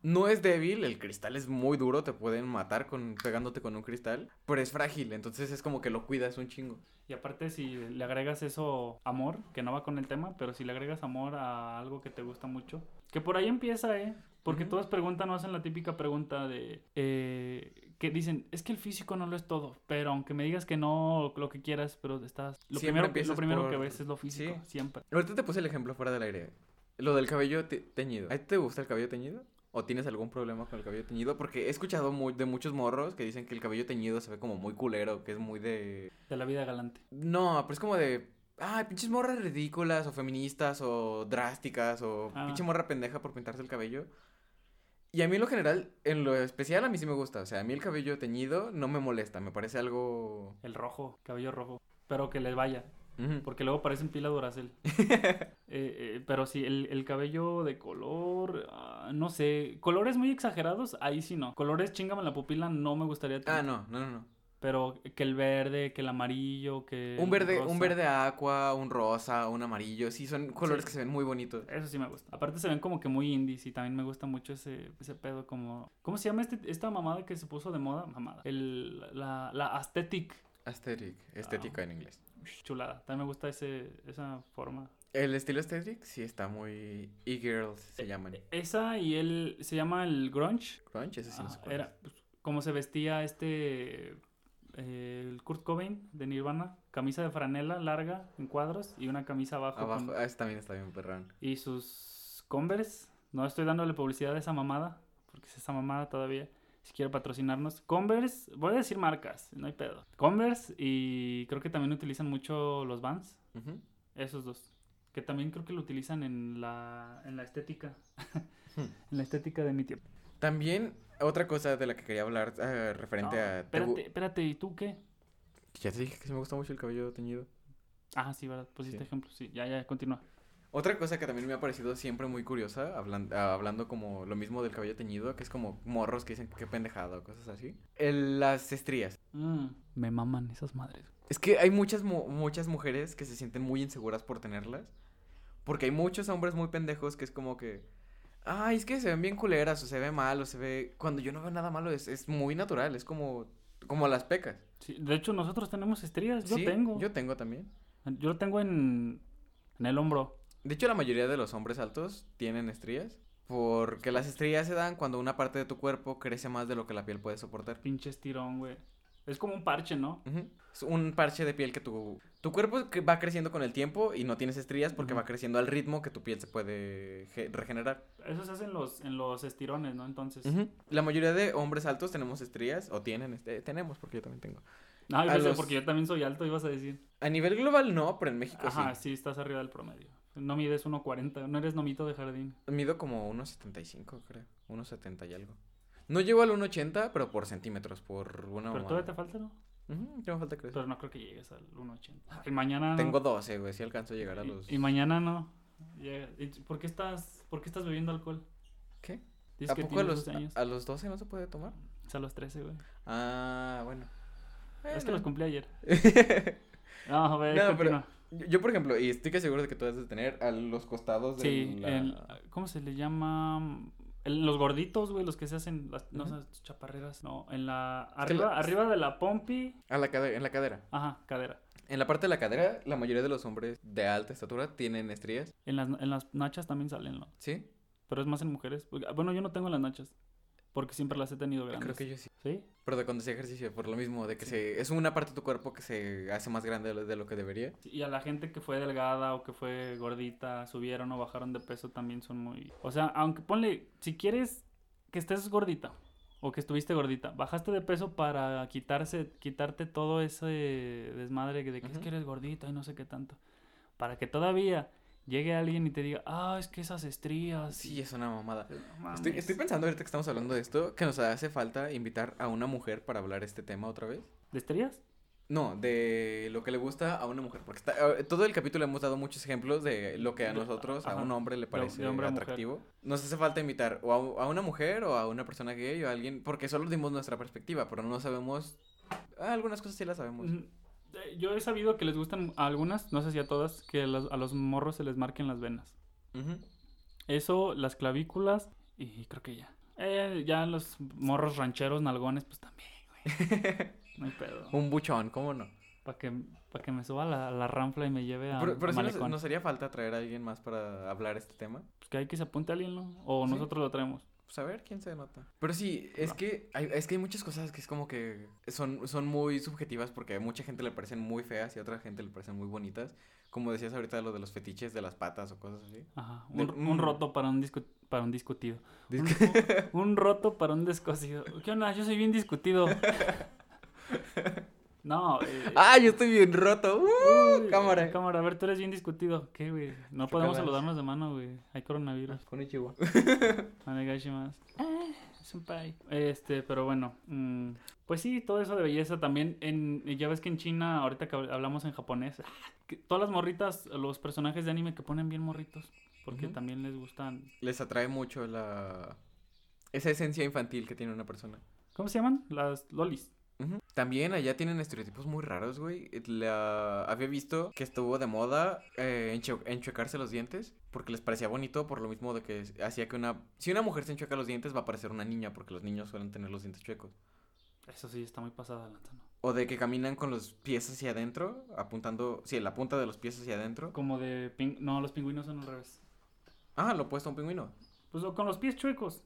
No es débil, el cristal es muy duro, te pueden matar con pegándote con un cristal, pero es frágil, entonces es como que lo cuidas un chingo. Y aparte si le agregas eso amor, que no va con el tema, pero si le agregas amor a algo que te gusta mucho, que por ahí empieza, ¿eh? Porque Ujú. todas preguntan, no hacen la típica pregunta de, eh, que dicen, es que el físico no lo es todo, pero aunque me digas que no, lo que quieras, pero estás, lo Siempre primero, que- lo primero que ves es lo físico, Sí. siempre. Ahorita te puse el ejemplo fuera del aire. Lo del cabello te- teñido. ¿A ti te gusta el cabello teñido? ¿O tienes algún problema con el cabello teñido? Porque he escuchado muy, de muchos morros que dicen que el cabello teñido se ve como muy culero, que es muy de... De la vida galante. No, pero es como de... Ay, pinches morras ridículas o feministas o drásticas o Ah. pinche morra pendeja por pintarse el cabello. Y a mí en lo general, en lo especial a mí sí me gusta. O sea, a mí el cabello teñido no me molesta, me parece algo... El rojo, cabello rojo, pero que le vaya. Porque luego parecen pila Duracell. [LAUGHS] Eh, eh, pero sí, el, el cabello de color, ah, no sé, colores muy exagerados, ahí sí no. Colores chingame la pupila no me gustaría Ah, tanto. no, no, no, no. Pero que el verde, que el amarillo, que Un verde, rosa. un verde aqua, un rosa, un amarillo, sí, son colores Sí. que se ven muy bonitos. Eso sí me gusta. Aparte se ven como que muy indies y también me gusta mucho ese, ese pedo como... ¿Cómo se llama este, esta mamada que se puso de moda? Mamada. El, la, la aesthetic. Aesthetic, estética en inglés. Chulada. También me gusta ese, esa forma. El estilo aesthetic sí está muy e-girls se llaman. Esa y él se llama el grunge. Crunch, ese sí no sé Ah, cuál era es. pues, como se vestía este eh, el Kurt Cobain de Nirvana, camisa de franela larga en cuadros y una camisa abajo, con- Abajo, ah, ese también está bien perrón. y sus Converse. No estoy dándole publicidad a esa mamada, porque es esa mamada todavía. Si quiere patrocinarnos, Converse, voy a decir marcas, no hay pedo. Converse y creo que también utilizan mucho los Vans, esos dos. Que también creo que lo utilizan en la, en la estética. [LAUGHS] en la estética de mi tiempo. También, otra cosa de la que quería hablar eh, referente No, a... ¿te gu- espérate, espérate, ¿y tú qué? Ya te dije que sí me gusta mucho el cabello teñido. Ah, sí, ¿verdad? Pusiste Sí. ejemplo, sí. Ya, ya, continúa. Otra cosa que también me ha parecido siempre muy curiosa, hablan- ah, hablando como lo mismo del cabello teñido, que es como morros que dicen qué pendejada o cosas así. El- las estrías. Mm, me maman esas madres. Es que hay muchas, mu- muchas mujeres que se sienten muy inseguras por tenerlas. Porque hay muchos hombres muy pendejos que es como que... Ay, es que se ven bien culeras o se ve mal o se ve... Cuando yo no veo nada malo es, es muy natural, es como, como las pecas. Sí, de hecho, nosotros tenemos estrías. Yo Sí, tengo. Yo tengo también. Yo lo tengo en, en el hombro. De hecho, la mayoría de los hombres altos tienen estrías. Porque las estrías se dan cuando una parte de tu cuerpo crece más de lo que la piel puede soportar. Pinche estirón, güey. Es como un parche, ¿no? Es un parche de piel que tu, tu cuerpo va creciendo con el tiempo y no tienes estrías porque va creciendo al ritmo que tu piel se puede ge- regenerar. Eso se hace en los, en los estirones, ¿no? Entonces. La mayoría de hombres altos tenemos estrías o tienen, este, tenemos porque yo también tengo. Yo los- porque yo también soy alto, ibas a decir. A nivel global no, pero en México Ajá, sí. sí, estás arriba del promedio. No mides 1.40, no eres nomito de jardín. Mido como 1.75 creo, 1.70 y algo. No llego al 1.80, pero por centímetros, por una Pero todavía te falta, ¿no? Ujú, ya me falta crecer. Pero no creo que llegues al 1.80. Y mañana no. Tengo 12, güey, si alcanzo a llegar a los... Y, mañana no. Llega- ¿Y ¿Por qué estás, por qué estás bebiendo alcohol? ¿Qué? Dices ¿A que poco a los, 12 años. a, a los 12 no se puede tomar? Es a los 13, güey. Ah, bueno. Es que los cumplí ayer. [LAUGHS] No, a ver, No, pero-. Yo, por ejemplo, y estoy que seguro de que tú has de tener a los costados de Sí, la... el- ¿cómo se le llama? Los gorditos, güey, los que se hacen, las, no esas chaparreras, no, en la, que arriba, la- arriba de la pompi, A la cade- en la cadera. ajá, cadera. En la parte de la cadera, la mayoría de los hombres de alta estatura tienen estrías, En las, en las nachas también salen, ¿no? ¿sí? Pero es más en mujeres. Porque- ah, Bueno, yo no tengo en las nachas, porque siempre las he tenido grandes. Creo que yo sí. ¿Sí? Pero de cuando hacía ejercicio, por lo mismo, de que se... Es una parte de tu cuerpo que se hace más grande de lo, de lo que debería. Y a la gente que fue delgada o que fue gordita, subieron o bajaron de peso también son muy... O sea, aunque ponle, si quieres que estés gordita o que estuviste gordita, bajaste de peso para quitarse, quitarte todo ese desmadre de que es Ujú. que eres gordita y no sé qué tanto. Para que todavía llegue alguien y te diga, ah, es que esas estrías. Sí, es una mamada. No Estoy, estoy pensando ahorita que estamos hablando de esto, que nos hace falta invitar a una mujer para hablar este tema otra vez. ¿De estrías? No, de lo que le gusta a una mujer. Porque está- eh, todo el capítulo hemos dado muchos ejemplos de lo que a nosotros, a un hombre le parece de hombre atractivo. Nos hace falta invitar o a, a una mujer o a una persona gay o a alguien, porque solo dimos nuestra perspectiva, pero no sabemos. ah, algunas cosas sí las sabemos. Eh, Yo he sabido que les gustan a algunas, no sé si a todas, que a los, a los morros se les marquen las venas. Eso, las clavículas y creo que ya. Eh, ya los morros rancheros nalgones, pues también, güey. No hay pedo. [LAUGHS] Un buchón, ¿cómo no? Para que, pa' que me suba la, la ranfla y me lleve a, Pero, pero a sí nos, nos haría falta traer a alguien más para hablar este tema. Pues que hay que se apunte alguien, ¿no? O Sí. nosotros lo traemos. Pues a ver quién se nota. Pero sí, es Va. que hay, es que hay muchas cosas que es como que son, son muy subjetivas porque a mucha gente le parecen muy feas y a otra gente le parecen muy bonitas. Como decías ahorita lo de los fetiches de las patas o cosas así. Ajá. De- Un, un roto para un, discu- para un discutido. Un, Disc- un roto para un descosido. ¿Qué onda? Yo soy bien discutido. [LAUGHS] No, eh, ¡Ah, yo estoy bien roto! ¡Uh! uy, cámara. Cámara, a ver, tú eres bien discutido. ¿Qué, güey? No ¿Qué podemos saludarnos de mano, güey. Hay coronavirus. Konnichiwa. [LAUGHS] Onegaishimasu. Ah, senpai. Este, pero bueno. mm, pues sí, todo eso de belleza también. En, ya ves que en China, ahorita que hab- hablamos en japonés, ah, que todas las morritas, los personajes de anime que ponen bien morritos. Porque también les gustan. Les atrae mucho la... Esa esencia infantil que tiene una persona. ¿Cómo se llaman? Las lolis. También allá tienen estereotipos muy raros, güey. La... Había visto que estuvo de moda eh, enche- enchuecarse los dientes porque les parecía bonito por lo mismo de que hacía que una... Si una mujer se enchueca los dientes va a parecer una niña porque los niños suelen tener los dientes chuecos. Eso sí, está muy pasada la ¿no? O de que caminan con los pies hacia adentro, apuntando... Sí, la punta de los pies hacia adentro. Como de... pin- No, los pingüinos son al revés. Ah, lo opuesto a un pingüino. Pues con los pies chuecos.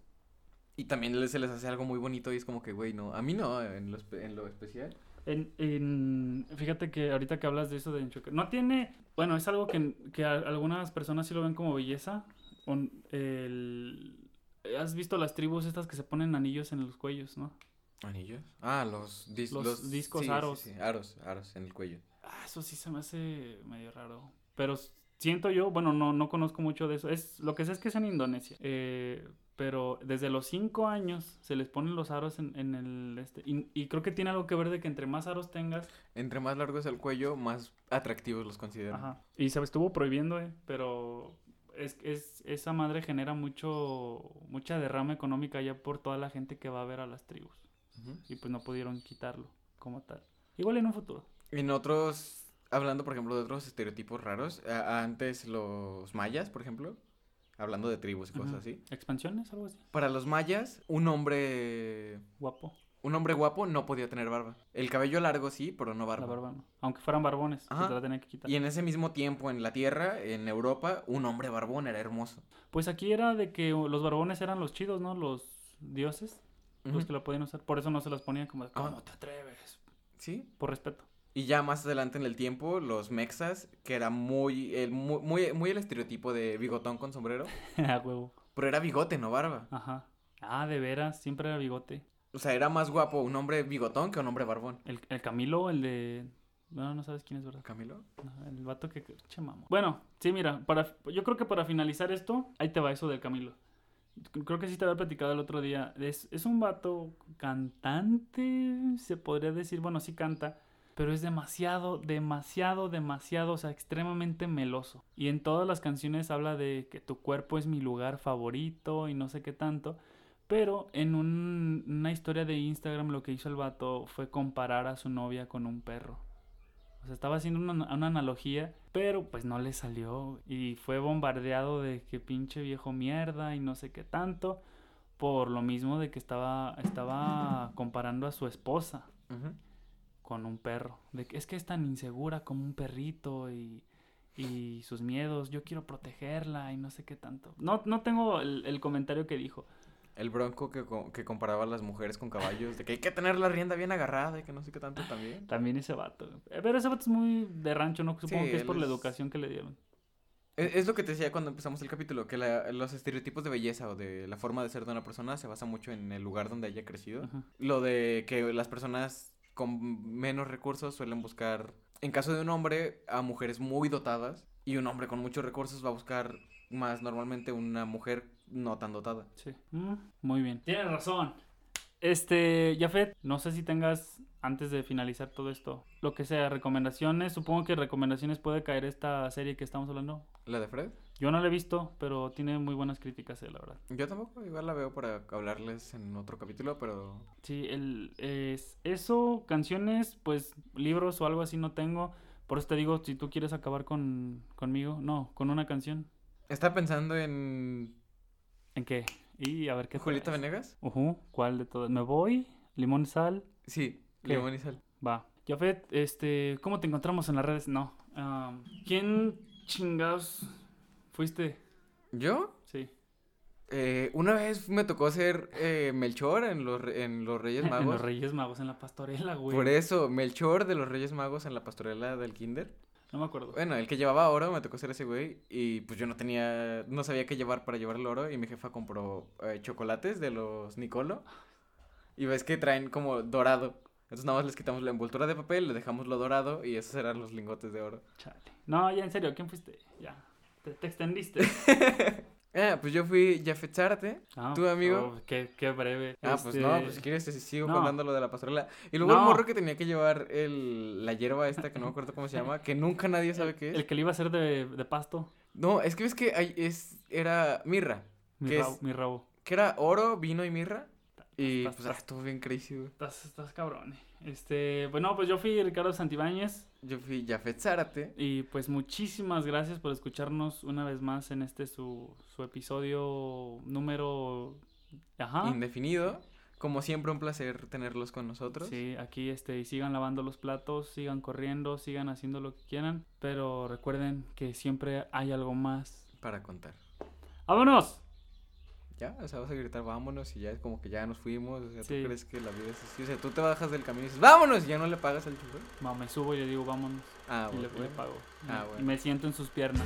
Y también se les hace algo muy bonito y es como que, güey, no. A mí no, en lo, espe- en lo especial. En, en- fíjate que ahorita que hablas de eso de enchuecar, no tiene, bueno, es algo que, que a- algunas personas sí lo ven como belleza. Un- el- ¿Has visto las tribus estas que se ponen anillos en los cuellos, no? ¿Anillos? Ah, los, dis- Los discos sí, sí, aros. sí, aros, aros en el cuello. Ah, eso sí se me hace medio raro. Pero siento yo, bueno, no, no conozco mucho de eso. Es, lo que sé es que es en Indonesia. Eh, pero desde los cinco años se les ponen los aros en, en el... Este, y, y creo que tiene algo que ver de que entre más aros tengas, Entre más largo es el cuello, más atractivos los consideran. Ajá. Y se estuvo prohibiendo, eh, pero es, es, esa madre genera mucho, mucha derrama económica ya por toda la gente que va a ver a las tribus. Y pues no pudieron quitarlo como tal. Igual en un futuro. En otros, hablando por ejemplo de otros estereotipos raros, antes los mayas, por ejemplo, hablando de tribus y cosas así. ¿Expansiones? Algo así. Para los mayas, un hombre, Guapo. un hombre guapo no podía tener barba. El cabello largo sí, pero no barba. La barba no. Aunque fueran barbones, se la tenían que quitar. Y en ese mismo tiempo en la Tierra, en Europa, un hombre barbón era hermoso. Pues aquí era de que los barbones eran los chidos, ¿no? Los dioses, los Ujú. que lo podían usar. Por eso no se las ponían como, Ah. ¿cómo te atreves? Sí. Por respeto. Y ya más adelante en el tiempo, los mexas, que era muy el, muy, muy, muy el estereotipo de bigotón con sombrero, A [LAUGHS] huevo. pero era bigote, no barba. Ajá. Ah, de veras, siempre era bigote. O sea, era más guapo un hombre bigotón que un hombre barbón. El, el Camilo, el de. No, no sabes quién es, ¿verdad? ¿Camilo? No, el vato que. Che, mamo. Bueno, sí, mira, para, yo creo que para finalizar esto, ahí te va eso del Camilo. Creo que sí te había platicado el otro día. Es, es un vato cantante, se podría decir. Bueno, sí canta, pero es demasiado, demasiado, demasiado, o sea, extremadamente meloso. Y en todas las canciones habla de que tu cuerpo es mi lugar favorito y no sé qué tanto. Pero en un- una historia de Instagram lo que hizo el vato fue comparar a su novia con un perro. O sea, estaba haciendo una, analogía, pero pues no le salió. Y fue bombardeado de que pinche viejo mierda y no sé qué tanto. Por lo mismo de que estaba, estaba comparando a su esposa Ujú. Con un perro. De que es que es tan insegura como un perrito y, y sus miedos. Yo quiero protegerla y no sé qué tanto. No, no tengo el, el comentario que dijo. El bronco que, que comparaba a las mujeres con caballos, de que hay que tener la rienda bien agarrada y que no sé qué tanto también. También ese vato. Eh, Pero ese vato es muy de rancho, ¿no? Supongo Sí, que es por la educación que le dieron. Es, es lo que te decía cuando empezamos el capítulo, que la- los estereotipos de belleza o de la forma de ser de una persona se basa mucho en el lugar donde haya crecido. Ajá. Lo de que las personas con menos recursos suelen buscar, en caso de un hombre, a mujeres muy dotadas y un hombre con muchos recursos va a buscar más normalmente una mujer no tan dotada. Sí. Mm, muy bien. Tienes razón. Este, Jafet, no sé si tengas, antes de finalizar todo esto, lo que sea, recomendaciones. Supongo que recomendaciones puede caer esta serie que estamos hablando. ¿La de Fred? Yo no la he visto, pero tiene muy buenas críticas, eh, la verdad. Yo tampoco, igual la veo para hablarles en otro capítulo, pero Sí, el, es, eso, canciones, pues libros o algo así no tengo. Por eso te digo, si tú quieres acabar con, conmigo, no, con una canción. estaba pensando en ¿En qué? Y a ver qué Julieta traes. Venegas. Ujú, ¿cuál de todas? ¿Me voy? ¿Limón y sal? Sí, ¿Qué? Limón y Sal. Va. Jafet, este, ¿cómo te encontramos en las redes? No. am, ¿Quién chingados fuiste? ¿Yo? Sí. Eh, una vez me tocó ser eh, Melchor en los, en los Reyes [LAUGHS] En Magos. los Reyes Magos, en la pastorela, güey. Por eso, Melchor de los Reyes Magos en la pastorela del Kinder. No me acuerdo. Bueno, el que llevaba oro, me tocó ser ese güey. Y pues yo no tenía, no sabía qué llevar para llevar el oro. Y mi jefa compró eh, chocolates de los Nicolo. Y ves que traen como dorado. Entonces nada más les quitamos la envoltura de papel, le dejamos lo dorado y esos eran los lingotes de oro. Chale. No, ya en serio, ¿quién fuiste? Ya. Te, te extendiste. [LAUGHS] Ah, pues yo fui Jafet Zárate. Ah, ¿Tú, amigo? oh, qué, qué breve. Ah, pues Este, no, pues si quieres te sigo no. contando lo de la pastorela. Y luego el morro que tenía que llevar el, la hierba esta, que no me acuerdo cómo se llama, que nunca nadie sabe qué es. El que le iba a hacer de, de pasto. No, es que ves que hay, es, era mirra. Mi, ¿Qué rabo, es? mi rabo. Que era oro, vino y mirra. Y Estás- pues ah, estuvo bien crazy, güey. Estás, estás cabrón. eh. Este, bueno, pues yo fui Ricardo Santibáñez. Yo fui Jafet Zárate. Y pues muchísimas gracias por escucharnos una vez más en este su, su episodio número... Ajá. Indefinido. Como siempre, un placer tenerlos con nosotros. Sí, aquí este, y sigan lavando los platos, sigan corriendo, sigan haciendo lo que quieran. Pero recuerden que siempre hay algo más. Para contar. ¡Vámonos! Ya, o sea, vas a gritar vámonos y ya es como que ya nos fuimos. O sea, Sí. ¿tú crees que la vida es así? O sea, tú te bajas del camino y dices vámonos y ya no le pagas al chofer. No, me subo y le digo vámonos. Ah, y le, bueno. le pago. Y- Ah, Y bueno. me siento en sus piernas.